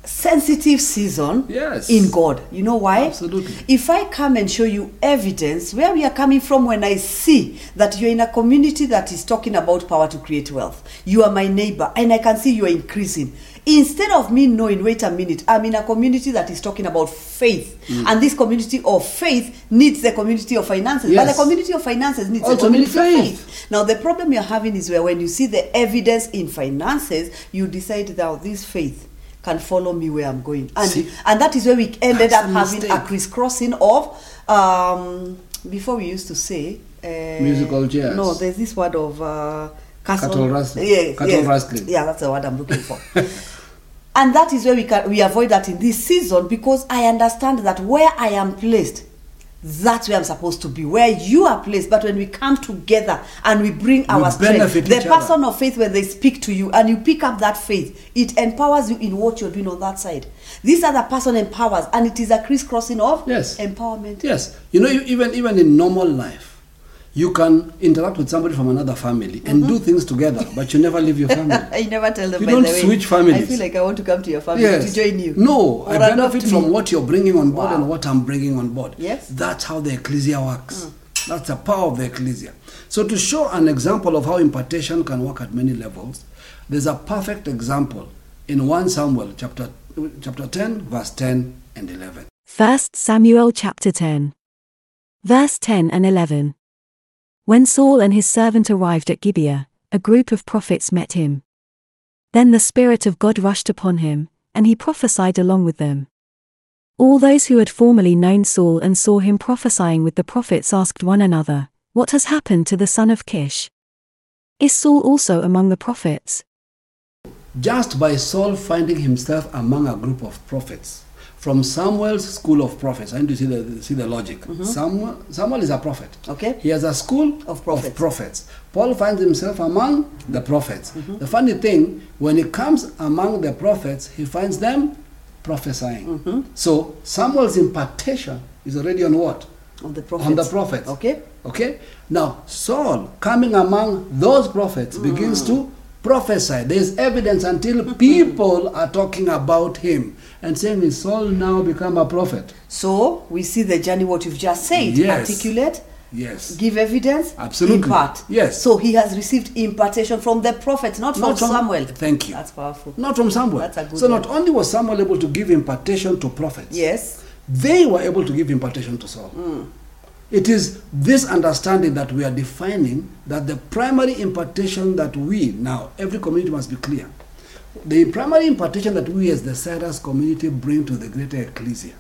Speaker 2: sensitive season
Speaker 3: Yes.
Speaker 2: in God. You know why?
Speaker 3: Absolutely.
Speaker 2: If I come and show you evidence where we are coming from when I see that you're in a community that is talking about power to create wealth, you are my neighbor and I can see you are increasing. Instead of me knowing, wait a minute, I'm in a community that is talking about faith,
Speaker 3: Mm.
Speaker 2: and this community of faith needs the community of finances, but the community of finances needs the
Speaker 3: Also need
Speaker 2: community of
Speaker 3: faith.
Speaker 2: faith. Now, the problem you're having is where when you see the evidence in finances, you decide that this faith can follow me where I'm going. And,
Speaker 3: See?
Speaker 2: and that is where we ended up
Speaker 3: the
Speaker 2: having a crisscrossing of, um, before we used to say, uh,
Speaker 3: Musical chairs.
Speaker 2: No, there's this word of uh, castle.
Speaker 3: Cattle rustling.
Speaker 2: Yes,
Speaker 3: Cattle
Speaker 2: yes.
Speaker 3: rustling.
Speaker 2: Yeah, that's the word I'm looking for. and that is where we can we avoid that in this season because I understand that where I am placed, that's where I'm supposed to be, where you are placed. But when we come together and we bring our strength, the
Speaker 3: each other.
Speaker 2: person of faith, when they speak to you and you pick up that faith, it empowers you in what you're doing on that side. This other person empowers, and it is a crisscrossing of
Speaker 3: Yes.
Speaker 2: empowerment.
Speaker 3: Yes, you know, you- even even in normal life, you can interact with somebody from another family and do mm-hmm. things together, but you never leave your family.
Speaker 2: I never tell them.
Speaker 3: You
Speaker 2: by
Speaker 3: don't
Speaker 2: the way,
Speaker 3: switch families.
Speaker 2: I feel like I want to come to your family
Speaker 3: yes.
Speaker 2: to join you.
Speaker 3: No,
Speaker 2: Or
Speaker 3: I
Speaker 2: adopt
Speaker 3: benefit
Speaker 2: me.
Speaker 3: from what you're bringing on board
Speaker 2: Wow.
Speaker 3: and what I'm bringing on board.
Speaker 2: Yes.
Speaker 3: That's how the ecclesia works. Mm. That's the power of the ecclesia. So, to show an example of how impartation can work at many levels, there's a perfect example in 1 Samuel chapter, chapter 10, verse 10 and 11.
Speaker 1: 1 Samuel chapter 10. Verse 10 and 11. When Saul and his servant arrived at Gibeah, a group of prophets met him. Then the Spirit of God rushed upon him, and he prophesied along with them. All those who had formerly known Saul and saw him prophesying with the prophets asked one another, What has happened to the son of Kish? Is Saul also among the prophets?
Speaker 3: Just by Saul finding himself among a group of prophets, from Samuel's school of prophets, I need to see the, see the logic. Mm-hmm. Samuel, Samuel is a prophet.
Speaker 2: Okay.
Speaker 3: He has a school
Speaker 2: Of prophets.
Speaker 3: prophets. Paul finds himself among the prophets. Mm-hmm. The funny thing, when he comes among the prophets, he finds them prophesying. Mm-hmm. So Samuel's impartation is already on what?
Speaker 2: On the prophets.
Speaker 3: On the prophets.
Speaker 2: Okay.
Speaker 3: Okay? Now, Saul coming among those prophets begins mm. to prophesy. There's evidence until people are talking about him and saying, Is Saul now become a prophet?
Speaker 2: So we see the journey what you've just said.
Speaker 3: Yes.
Speaker 2: Articulate,
Speaker 3: Yes.
Speaker 2: give evidence,
Speaker 3: Absolutely.
Speaker 2: impart.
Speaker 3: Yes.
Speaker 2: So he has received impartation from the prophets, not from
Speaker 3: Not from-
Speaker 2: Samuel.
Speaker 3: Thank you.
Speaker 2: That's powerful.
Speaker 3: Not from Samuel.
Speaker 2: That's a good
Speaker 3: so
Speaker 2: one.
Speaker 3: not only was Samuel able to give impartation to prophets,
Speaker 2: Yes.
Speaker 3: they were able to give impartation to Saul. Hmm. It is this understanding that we are defining that the primary impartation that we now, every community must be clear. The primary impartation that we as the Cyrus community bring to the greater ecclesia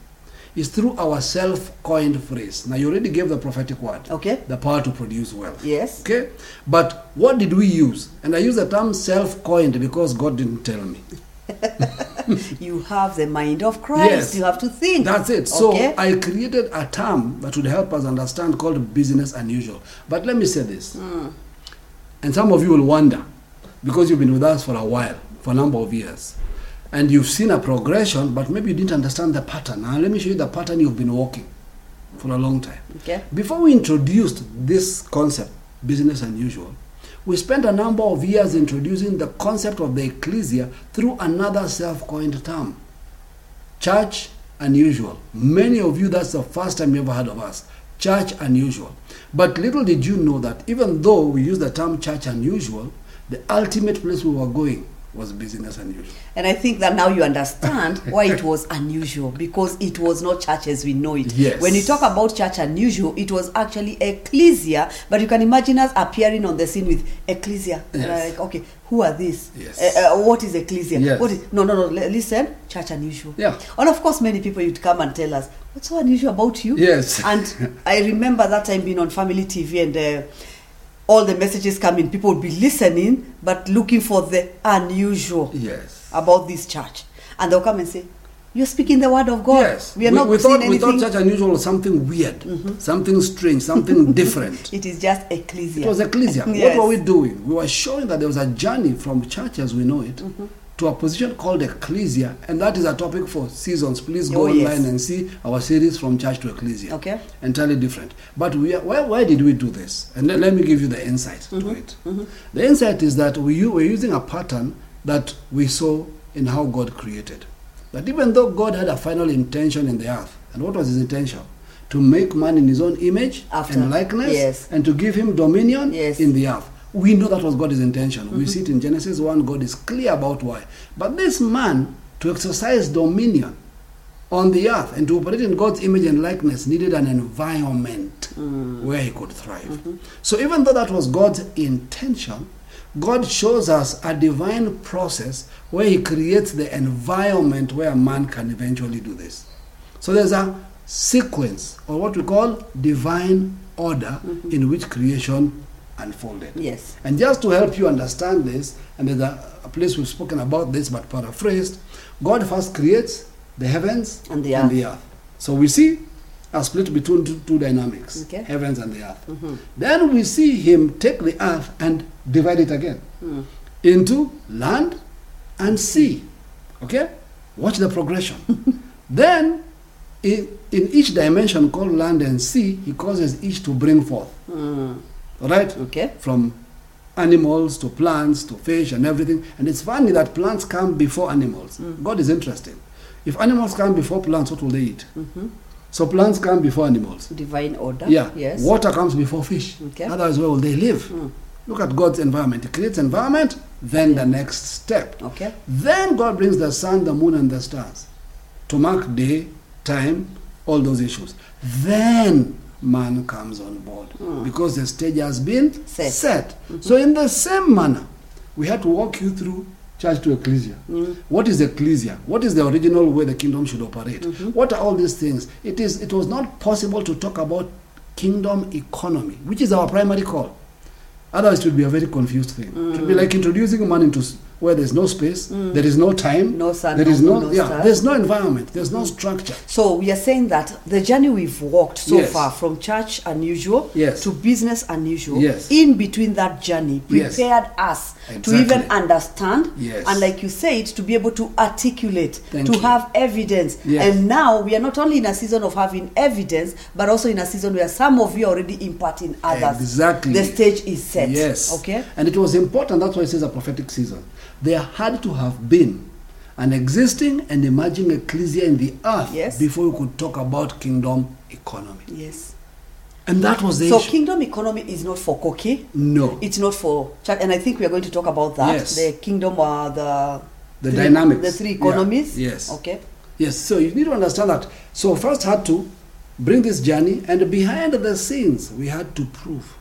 Speaker 3: is through our self-coined phrase. Now you already gave the prophetic word.
Speaker 2: Okay.
Speaker 3: The power to produce wealth.
Speaker 2: Yes.
Speaker 3: Okay? But what did we use? And I use the term self-coined because God didn't tell me.
Speaker 2: You have the mind of Christ.
Speaker 3: Yes.
Speaker 2: You have to think.
Speaker 3: That's it. So
Speaker 2: Okay.
Speaker 3: I created a term that would help us understand called business unusual. But let me say this.
Speaker 2: Hmm.
Speaker 3: And some of you will wonder because you've been with us for a while, for a number of years. And you've seen a progression, but maybe you didn't understand the pattern. Now, let me show you the pattern you've been walking for a long time.
Speaker 2: Okay.
Speaker 3: Before we introduced this concept, business unusual, we spent a number of years introducing the concept of the ecclesia through another self coined term church unusual. Many of you, that's the first time you ever heard of us. Church unusual. But little did you know that even though we use the term church unusual, the ultimate place we were going was business unusual.
Speaker 2: And I think that now you understand why it was unusual because it was not church as we know it.
Speaker 3: Yes.
Speaker 2: When you talk about church unusual, it was actually ecclesia. But you can imagine us appearing on the scene with ecclesia.
Speaker 3: Yes.
Speaker 2: Like, okay, who are these?
Speaker 3: Yes.
Speaker 2: Uh, uh, what is ecclesia?
Speaker 3: Yes.
Speaker 2: What is, no, no, no. Listen, church unusual.
Speaker 3: Yeah.
Speaker 2: And of course, many people would come and tell us, what's so unusual about you?
Speaker 3: Yes.
Speaker 2: And I remember that time being on family TV and. Uh, all the messages coming, people would be listening but looking for the unusual
Speaker 3: Yes.
Speaker 2: about this church. And they'll come and say, You're speaking the word of God.
Speaker 3: Yes.
Speaker 2: We are not
Speaker 3: we thought, we thought church unusual was something weird, something strange, something different.
Speaker 2: it is just ecclesia.
Speaker 3: It was ecclesia.
Speaker 2: Yes.
Speaker 3: What were we doing? We were showing that there was a journey from church as we know it
Speaker 2: Mm-hmm.
Speaker 3: To a position called ecclesia, and that is a topic for seasons. Please go
Speaker 2: Oh, yes.
Speaker 3: online and see our series from church to ecclesia.
Speaker 2: Okay.
Speaker 3: Entirely different. But we are, why, why did we do this? And let, let me give you the insight to
Speaker 2: Mm-hmm.
Speaker 3: it. The insight is that we, we're using a pattern that we saw in how God created. That even though God had a final intention in the earth, and what was his intention? To make man in his own image
Speaker 2: After-
Speaker 3: and likeness,
Speaker 2: yes.
Speaker 3: and to give him dominion
Speaker 2: Yes.
Speaker 3: in the earth. We know that was God's intention. We mm-hmm. see it in Genesis 1, God is clear about why. But this man, to exercise dominion on the earth and to operate in God's image and likeness, needed an environment mm. where he could thrive. Mm-hmm. So, even though that was God's intention, God shows us a divine process where he creates the environment where man can eventually do this. So, there's a sequence, or what we call divine order, mm-hmm. in which creation unfolded.
Speaker 2: Yes.
Speaker 3: And just to help you understand this, and there's a, a place we've spoken about this but paraphrased, God first creates the heavens
Speaker 2: And the
Speaker 3: earth. So we see a split between two, two dynamics,
Speaker 2: Okay.
Speaker 3: heavens and the earth. Mm-hmm. Then we see him take the earth and divide it again mm. into land and sea. Okay? Watch the progression. then, in, in each dimension called land and sea, he causes each to bring forth. Mm. All right?
Speaker 2: Okay.
Speaker 3: From animals to plants to fish and everything. And it's funny that plants come before animals. God is interesting. If animals come before plants, what will they eat? So plants come before animals.
Speaker 2: Divine order.
Speaker 3: Yeah.
Speaker 2: Yes.
Speaker 3: Water comes before fish.
Speaker 2: Okay.
Speaker 3: Otherwise, where will they live?
Speaker 2: Mm.
Speaker 3: Look at God's environment. He creates environment, then the next step.
Speaker 2: Okay.
Speaker 3: Then God brings the sun, the moon, and the stars to mark day, time, all those issues. Then man comes on board because the stage has been
Speaker 2: Set.
Speaker 3: set. So, in the same manner, we had to walk you through church to ecclesia.
Speaker 2: Mm.
Speaker 3: What is ecclesia? What is the original way the kingdom should operate?
Speaker 2: Mm-hmm.
Speaker 3: What are all these things? It is. It was not possible to talk about kingdom economy, which is our primary call. Otherwise, it would be a very confused thing. It would be
Speaker 2: Mm.
Speaker 3: like introducing man into where there's no space, mm. there is no time,
Speaker 2: No sun,
Speaker 3: there
Speaker 2: no
Speaker 3: is no,
Speaker 2: no
Speaker 3: yeah,
Speaker 2: stars.
Speaker 3: there's no environment, there's no structure.
Speaker 2: So we are saying that the journey we've walked so
Speaker 3: Yes.
Speaker 2: far from church unusual
Speaker 3: Yes.
Speaker 2: to business unusual,
Speaker 3: Yes.
Speaker 2: in between that journey, prepared us to even understand
Speaker 3: Yes.
Speaker 2: and, like you said, to be able to articulate,
Speaker 3: Thank
Speaker 2: to
Speaker 3: you.
Speaker 2: have evidence.
Speaker 3: Yes.
Speaker 2: And now we are not only in a season of having evidence, but also in a season where some of you are already imparting others.
Speaker 3: Exactly.
Speaker 2: The stage is set.
Speaker 3: Yes.
Speaker 2: Okay.
Speaker 3: And it was important, that's why it says a prophetic season. There had to have been an existing and emerging ecclesia in the earth
Speaker 2: Yes.
Speaker 3: before we could talk about kingdom economy.
Speaker 2: Yes.
Speaker 3: And that was the
Speaker 2: So
Speaker 3: issue.
Speaker 2: kingdom economy is not for cookie.
Speaker 3: no.
Speaker 2: It's not for church, and I think we are going to talk about that.
Speaker 3: Yes.
Speaker 2: The kingdom, uh, the
Speaker 3: The
Speaker 2: three,
Speaker 3: dynamics.
Speaker 2: the three
Speaker 3: Yeah.
Speaker 2: economies.
Speaker 3: Yes.
Speaker 2: Okay.
Speaker 3: Yes, so you need to understand that. So first had to bring this journey, and behind the scenes, we had to prove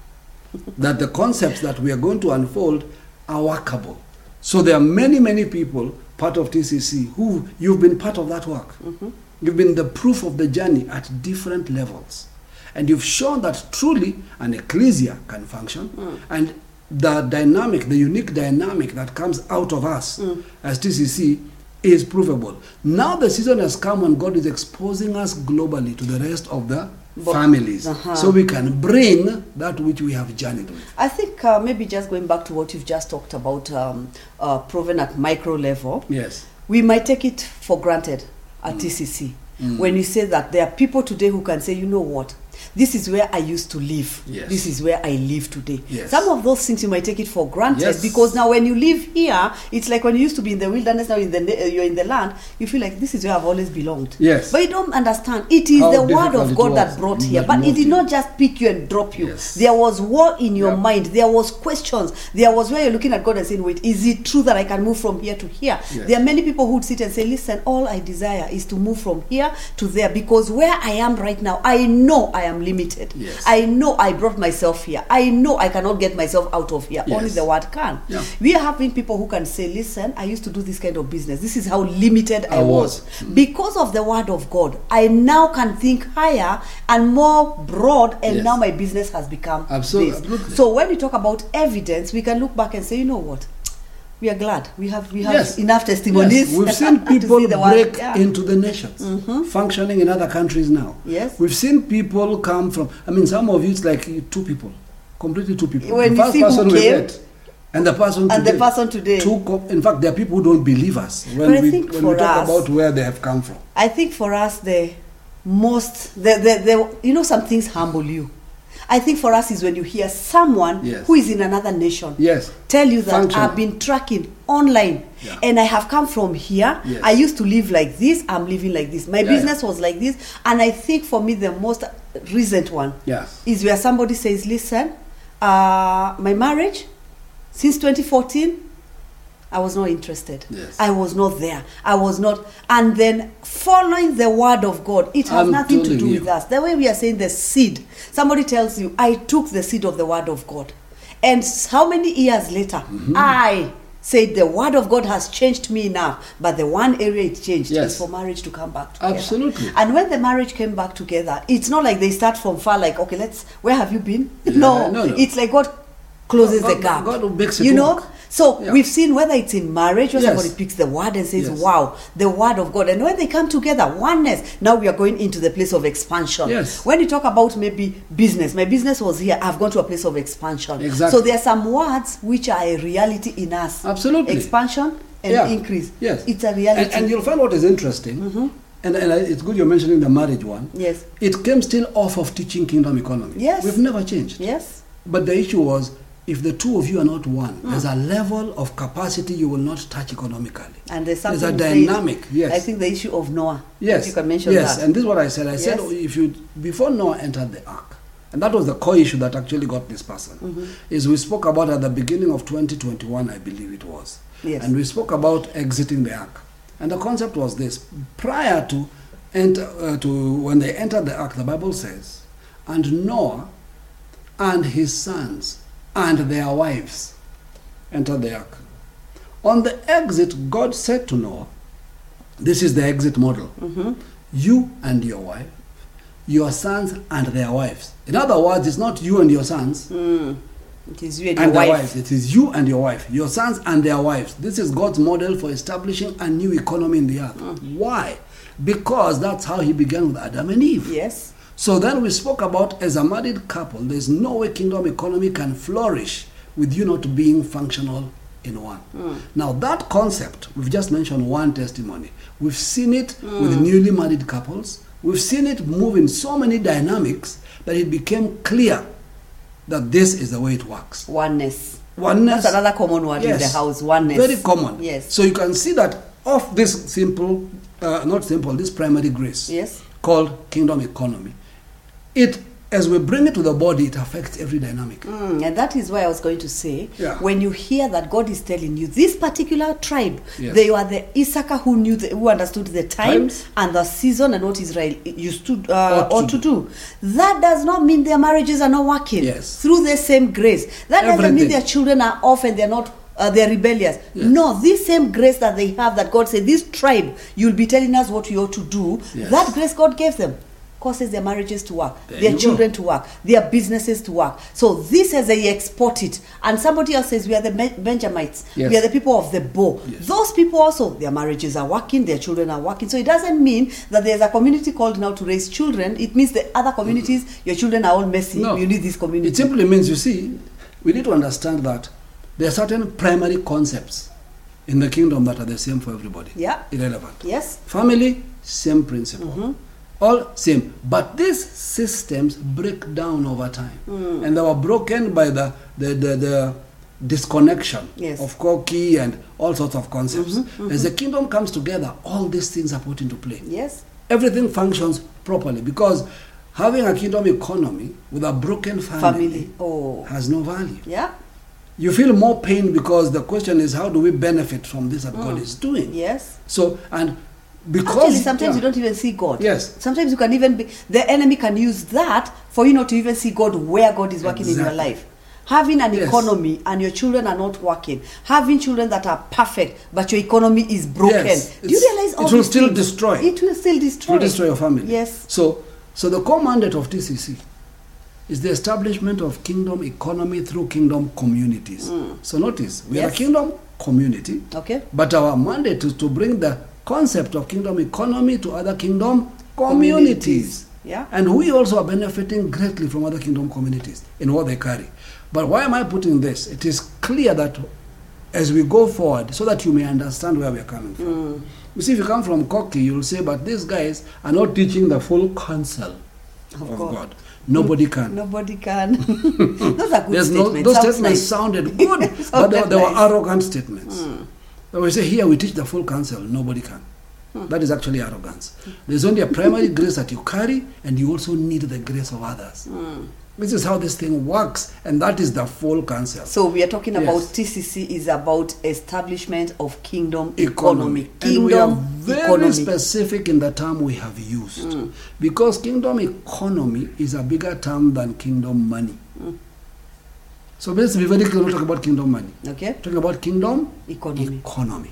Speaker 3: that the concepts that we are going to unfold are workable. So there are many, many people part of TCC who you've been part of that work. Mm-hmm. You've been the proof of the journey at different levels. And you've shown that truly an ecclesia can function mm. and the dynamic, the unique dynamic that comes out of us mm. as TCC is provable. Now the season has come when God is exposing us globally to the rest of the families
Speaker 2: Uh-huh.
Speaker 3: so we can bring that which we have journeyed with.
Speaker 2: I think uh, maybe just going back to what you've just talked about, um, uh, proven at micro level,
Speaker 3: Yes.
Speaker 2: we might take it for granted at
Speaker 3: Mm.
Speaker 2: TCC when you say that there are people today who can say, you know what, this is where I used to live.
Speaker 3: Yes.
Speaker 2: This is where I live today.
Speaker 3: Yes.
Speaker 2: Some of those things you might take it for granted
Speaker 3: Yes.
Speaker 2: because now when you live here, it's like when you used to be in the wilderness. Now in the na- you're in the land, you feel like this is where I've always belonged.
Speaker 3: Yes.
Speaker 2: But you don't understand. It is
Speaker 3: How
Speaker 2: the word of God that brought here, but it did
Speaker 3: you.
Speaker 2: not just pick you and drop you.
Speaker 3: Yes.
Speaker 2: There was war in your
Speaker 3: Yeah.
Speaker 2: mind. There was questions. There was where you're looking at God and saying, "Wait, is it true that I can move from here to here?" There are many people who would sit and say, "Listen, all I desire is to move from here to there because where I am right now, I know I am limited.
Speaker 3: Yes.
Speaker 2: I know I brought myself here. I know I cannot get myself out of here. Only the word can."
Speaker 3: Yeah.
Speaker 2: We are having people who can say, "Listen, I used to do this kind of business. This is how limited I,
Speaker 3: I
Speaker 2: was.
Speaker 3: was. Mm.
Speaker 2: because of the word of God. I now can think higher and more broad, and
Speaker 3: Yes.
Speaker 2: now my business has become
Speaker 3: Absol-
Speaker 2: this.
Speaker 3: absolutely.
Speaker 2: So when we talk about evidence, we can look back and say, you know what? We are glad. We have we have
Speaker 3: Yes.
Speaker 2: enough testimonies.
Speaker 3: Yes, we've seen
Speaker 2: see
Speaker 3: people
Speaker 2: the
Speaker 3: break
Speaker 2: Yeah.
Speaker 3: into the nations, mm-hmm. functioning in other countries now.
Speaker 2: Yes.
Speaker 3: We've seen people come from, I mean, some of you, it's like two people, completely two people.
Speaker 2: When
Speaker 3: the
Speaker 2: you see who
Speaker 3: person we met and the person
Speaker 2: and the
Speaker 3: today.
Speaker 2: person today.
Speaker 3: Two co- in fact, there are people who don't believe us when,
Speaker 2: But
Speaker 3: we, when we talk
Speaker 2: us-
Speaker 3: about where they have come from.
Speaker 2: I think for us the most the, the, the you know some things humble you. I think for us is when you hear someone
Speaker 3: Yes.
Speaker 2: who is in another nation
Speaker 3: Yes.
Speaker 2: tell you that
Speaker 3: Functional.
Speaker 2: I've been tracking online
Speaker 3: Yeah.
Speaker 2: and I have come from here.
Speaker 3: Yes.
Speaker 2: I used to live like this, I'm living like this. My
Speaker 3: Yeah,
Speaker 2: business was like this. And I think for me, the most recent one is where somebody says, Listen, uh, my marriage since 2014, I was not interested.
Speaker 3: Yes.
Speaker 2: I was not there. I was not. And then following the word of God, it has
Speaker 3: I'm
Speaker 2: nothing to do
Speaker 3: you.
Speaker 2: with us. The way we are saying the seed, somebody tells you, I took the seed of the word of God. And how many years later,
Speaker 3: Mm-hmm.
Speaker 2: I said the word of God has changed me enough, but the one area it changed
Speaker 3: Yes.
Speaker 2: is for marriage to come back together.
Speaker 3: Absolutely.
Speaker 2: And when the marriage came back together, it's not like they start from far, like, okay, let's, where have you been?
Speaker 3: Yeah,
Speaker 2: no,
Speaker 3: no, no.
Speaker 2: it's like God closes
Speaker 3: God-
Speaker 2: the gap.
Speaker 3: God makes it
Speaker 2: you know? So
Speaker 3: Yeah.
Speaker 2: we've seen whether it's in marriage where
Speaker 3: Yes.
Speaker 2: somebody picks the word and says,
Speaker 3: Yes.
Speaker 2: wow, the word of God. And when they come together, oneness, now we are going into the place of expansion.
Speaker 3: Yes.
Speaker 2: When you talk about maybe business, my business was here, I've gone to a place of expansion.
Speaker 3: Exactly.
Speaker 2: So there are some words which are a reality in us.
Speaker 3: Absolutely.
Speaker 2: Expansion and
Speaker 3: Yeah.
Speaker 2: increase.
Speaker 3: Yes.
Speaker 2: It's a reality.
Speaker 3: And, and you'll find what is interesting, mm-hmm. and, and it's good you're mentioning the marriage one.
Speaker 2: Yes.
Speaker 3: It came still off of teaching kingdom economy.
Speaker 2: Yes.
Speaker 3: We've never changed.
Speaker 2: yes.
Speaker 3: But the issue was if the two of you are not one,
Speaker 2: Hmm.
Speaker 3: there's a level of capacity you will not touch economically.
Speaker 2: And there's
Speaker 3: There's
Speaker 2: something
Speaker 3: a
Speaker 2: you said,
Speaker 3: dynamic, yes.
Speaker 2: I think the issue of Noah.
Speaker 3: Yes.
Speaker 2: You can mention
Speaker 3: yes,
Speaker 2: that.
Speaker 3: and this is what I said. I said if you before Noah entered the ark, and that was the core issue that actually got this person,
Speaker 2: Mm-hmm.
Speaker 3: is we spoke about at the beginning of 2021, I believe it was,
Speaker 2: Yes.
Speaker 3: and we spoke about exiting the ark, and the concept was this: prior to enter uh, to when they entered the ark, the Bible says, and Noah and his sons and their wives entered the ark. On the exit, God said to Noah, This is the exit model.
Speaker 2: Mm-hmm.
Speaker 3: You and your wife, your sons and their wives. In other words, it's not you and your sons
Speaker 2: It is you and,
Speaker 3: and
Speaker 2: your wife.
Speaker 3: wives. It is you and your wife, your sons and their wives. This is God's model for establishing a new economy in the earth.
Speaker 2: Mm.
Speaker 3: Why? Because that's how He began with Adam and Eve.
Speaker 2: Yes.
Speaker 3: So then we spoke about as a married couple, there's no way kingdom economy can flourish with you not being functional in one. Now that concept, we've just mentioned one testimony. We've seen it with newly married couples. We've seen it move in so many dynamics that it became clear that this is the way it works.
Speaker 2: Oneness.
Speaker 3: Oneness.
Speaker 2: That's another common word in the house. Oneness.
Speaker 3: Very common.
Speaker 2: Yes.
Speaker 3: So you can see that of this simple, uh, not simple, this primary grace
Speaker 2: Yes.
Speaker 3: called kingdom economy, it as we bring it to the body, it affects every dynamic.
Speaker 2: Mm, and that is why I was going to say,
Speaker 3: Yeah.
Speaker 2: when you hear that God is telling you this particular tribe,
Speaker 3: Yes.
Speaker 2: they were the Issachar who knew, the, who understood the time
Speaker 3: Times.
Speaker 2: and the season and what Israel used to uh,
Speaker 3: Ought to
Speaker 2: to do. That does not mean their marriages are not working.
Speaker 3: Yes.
Speaker 2: Through the same grace, that doesn't mean their children are off and they're not. Uh, they're rebellious. No, this same grace that they have, that God said, this tribe, you'll be telling us what you ought to do.
Speaker 3: Yes.
Speaker 2: That grace God gave them causes their marriages to work,
Speaker 3: There
Speaker 2: their
Speaker 3: you go.
Speaker 2: children to work, their businesses to work. So this as they export it, and somebody else says we are the Benjamites,
Speaker 3: Yes.
Speaker 2: we are the people of the bow.
Speaker 3: Yes.
Speaker 2: Those people also, their marriages are working, their children are working. So it doesn't mean that there's a community called now to raise children. It means the other communities, your children are all messy.
Speaker 3: No.
Speaker 2: You need this community.
Speaker 3: It simply means, you see, we need to understand that there are certain primary concepts in the kingdom that are the same for everybody.
Speaker 2: Yeah.
Speaker 3: Irrelevant.
Speaker 2: yes.
Speaker 3: Family, same principle.
Speaker 2: Mm-hmm.
Speaker 3: All same. But these systems break down over time.
Speaker 2: Mm.
Speaker 3: And they were broken by the, the, the, the disconnection
Speaker 2: Yes.
Speaker 3: of Koki and all sorts of concepts.
Speaker 2: Mm-hmm,
Speaker 3: As the kingdom comes together, all these things are put into play.
Speaker 2: Yes.
Speaker 3: Everything functions properly because having a kingdom economy with a broken family,
Speaker 2: Family. Oh.
Speaker 3: has no value.
Speaker 2: Yeah.
Speaker 3: You feel more pain because the question is how do we benefit from this that God is doing?
Speaker 2: Mm. Yes.
Speaker 3: So and because
Speaker 2: Actually, sometimes
Speaker 3: yeah.
Speaker 2: you don't even see God.
Speaker 3: Yes.
Speaker 2: Sometimes you can even be, the enemy can use that for you not to even see God where God is working in your life. Having an
Speaker 3: Yes.
Speaker 2: economy and your children are not working, having children that are perfect but your economy is broken.
Speaker 3: Yes.
Speaker 2: Do you realize all
Speaker 3: it will still
Speaker 2: things?
Speaker 3: destroy.
Speaker 2: It will still destroy.
Speaker 3: to destroy your family.
Speaker 2: Yes.
Speaker 3: So so the core mandate of TCC is the establishment of kingdom economy through kingdom communities. So notice we are a
Speaker 2: Mm.
Speaker 3: Kingdom community.
Speaker 2: Okay.
Speaker 3: But our mandate is to bring the concept of kingdom economy to other kingdom communities.
Speaker 2: Communities. Yeah.
Speaker 3: And we also are benefiting greatly from other kingdom communities in what they carry. But why am I putting this? It is clear that as we go forward, so that you may understand where we are coming from.
Speaker 2: Mm.
Speaker 3: You see, if you come from Koki, you'll say, but these guys are not teaching the full counsel
Speaker 2: Of
Speaker 3: of,
Speaker 2: God.
Speaker 3: God. Nobody can.
Speaker 2: Nobody can. Those are good
Speaker 3: There's no,
Speaker 2: statements.
Speaker 3: those
Speaker 2: Sounds
Speaker 3: statements
Speaker 2: nice.
Speaker 3: sounded good, but they, they were
Speaker 2: nice.
Speaker 3: Arrogant statements. We say here we teach the full counsel, nobody can.
Speaker 2: Hmm.
Speaker 3: That is actually arrogance. There's only a primary grace that you carry, and you also need the grace of others.
Speaker 2: Hmm.
Speaker 3: This is how this thing works, and that is the full counsel.
Speaker 2: So we are talking
Speaker 3: Yes.
Speaker 2: about TCC is about establishment of kingdom economy.
Speaker 3: economy. And we are
Speaker 2: Kingdom
Speaker 3: very
Speaker 2: economy.
Speaker 3: specific in the term we have used.
Speaker 2: Mm.
Speaker 3: Because kingdom economy is a bigger term than kingdom money. So let's be very clear, not talk about kingdom money.
Speaker 2: Okay.
Speaker 3: Talking about kingdom
Speaker 2: Economy.
Speaker 3: economy.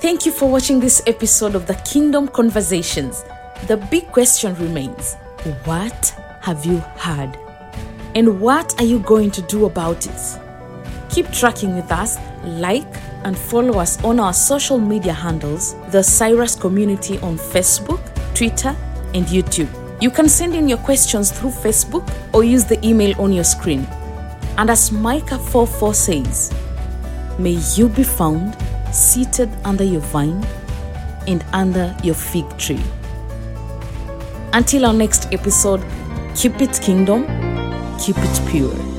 Speaker 4: Thank you for watching this episode of the Kingdom Conversations. The big question remains what have you heard? And what are you going to do about it? Keep tracking with us, like and follow us on our social media handles, the Cyrus Community on Facebook, Twitter, and YouTube. You can send in your questions through Facebook or use the email on your screen. And as Micah 4 4 says, May you be found seated under your vine and under your fig tree. Until our next episode, keep it kingdom, keep it pure.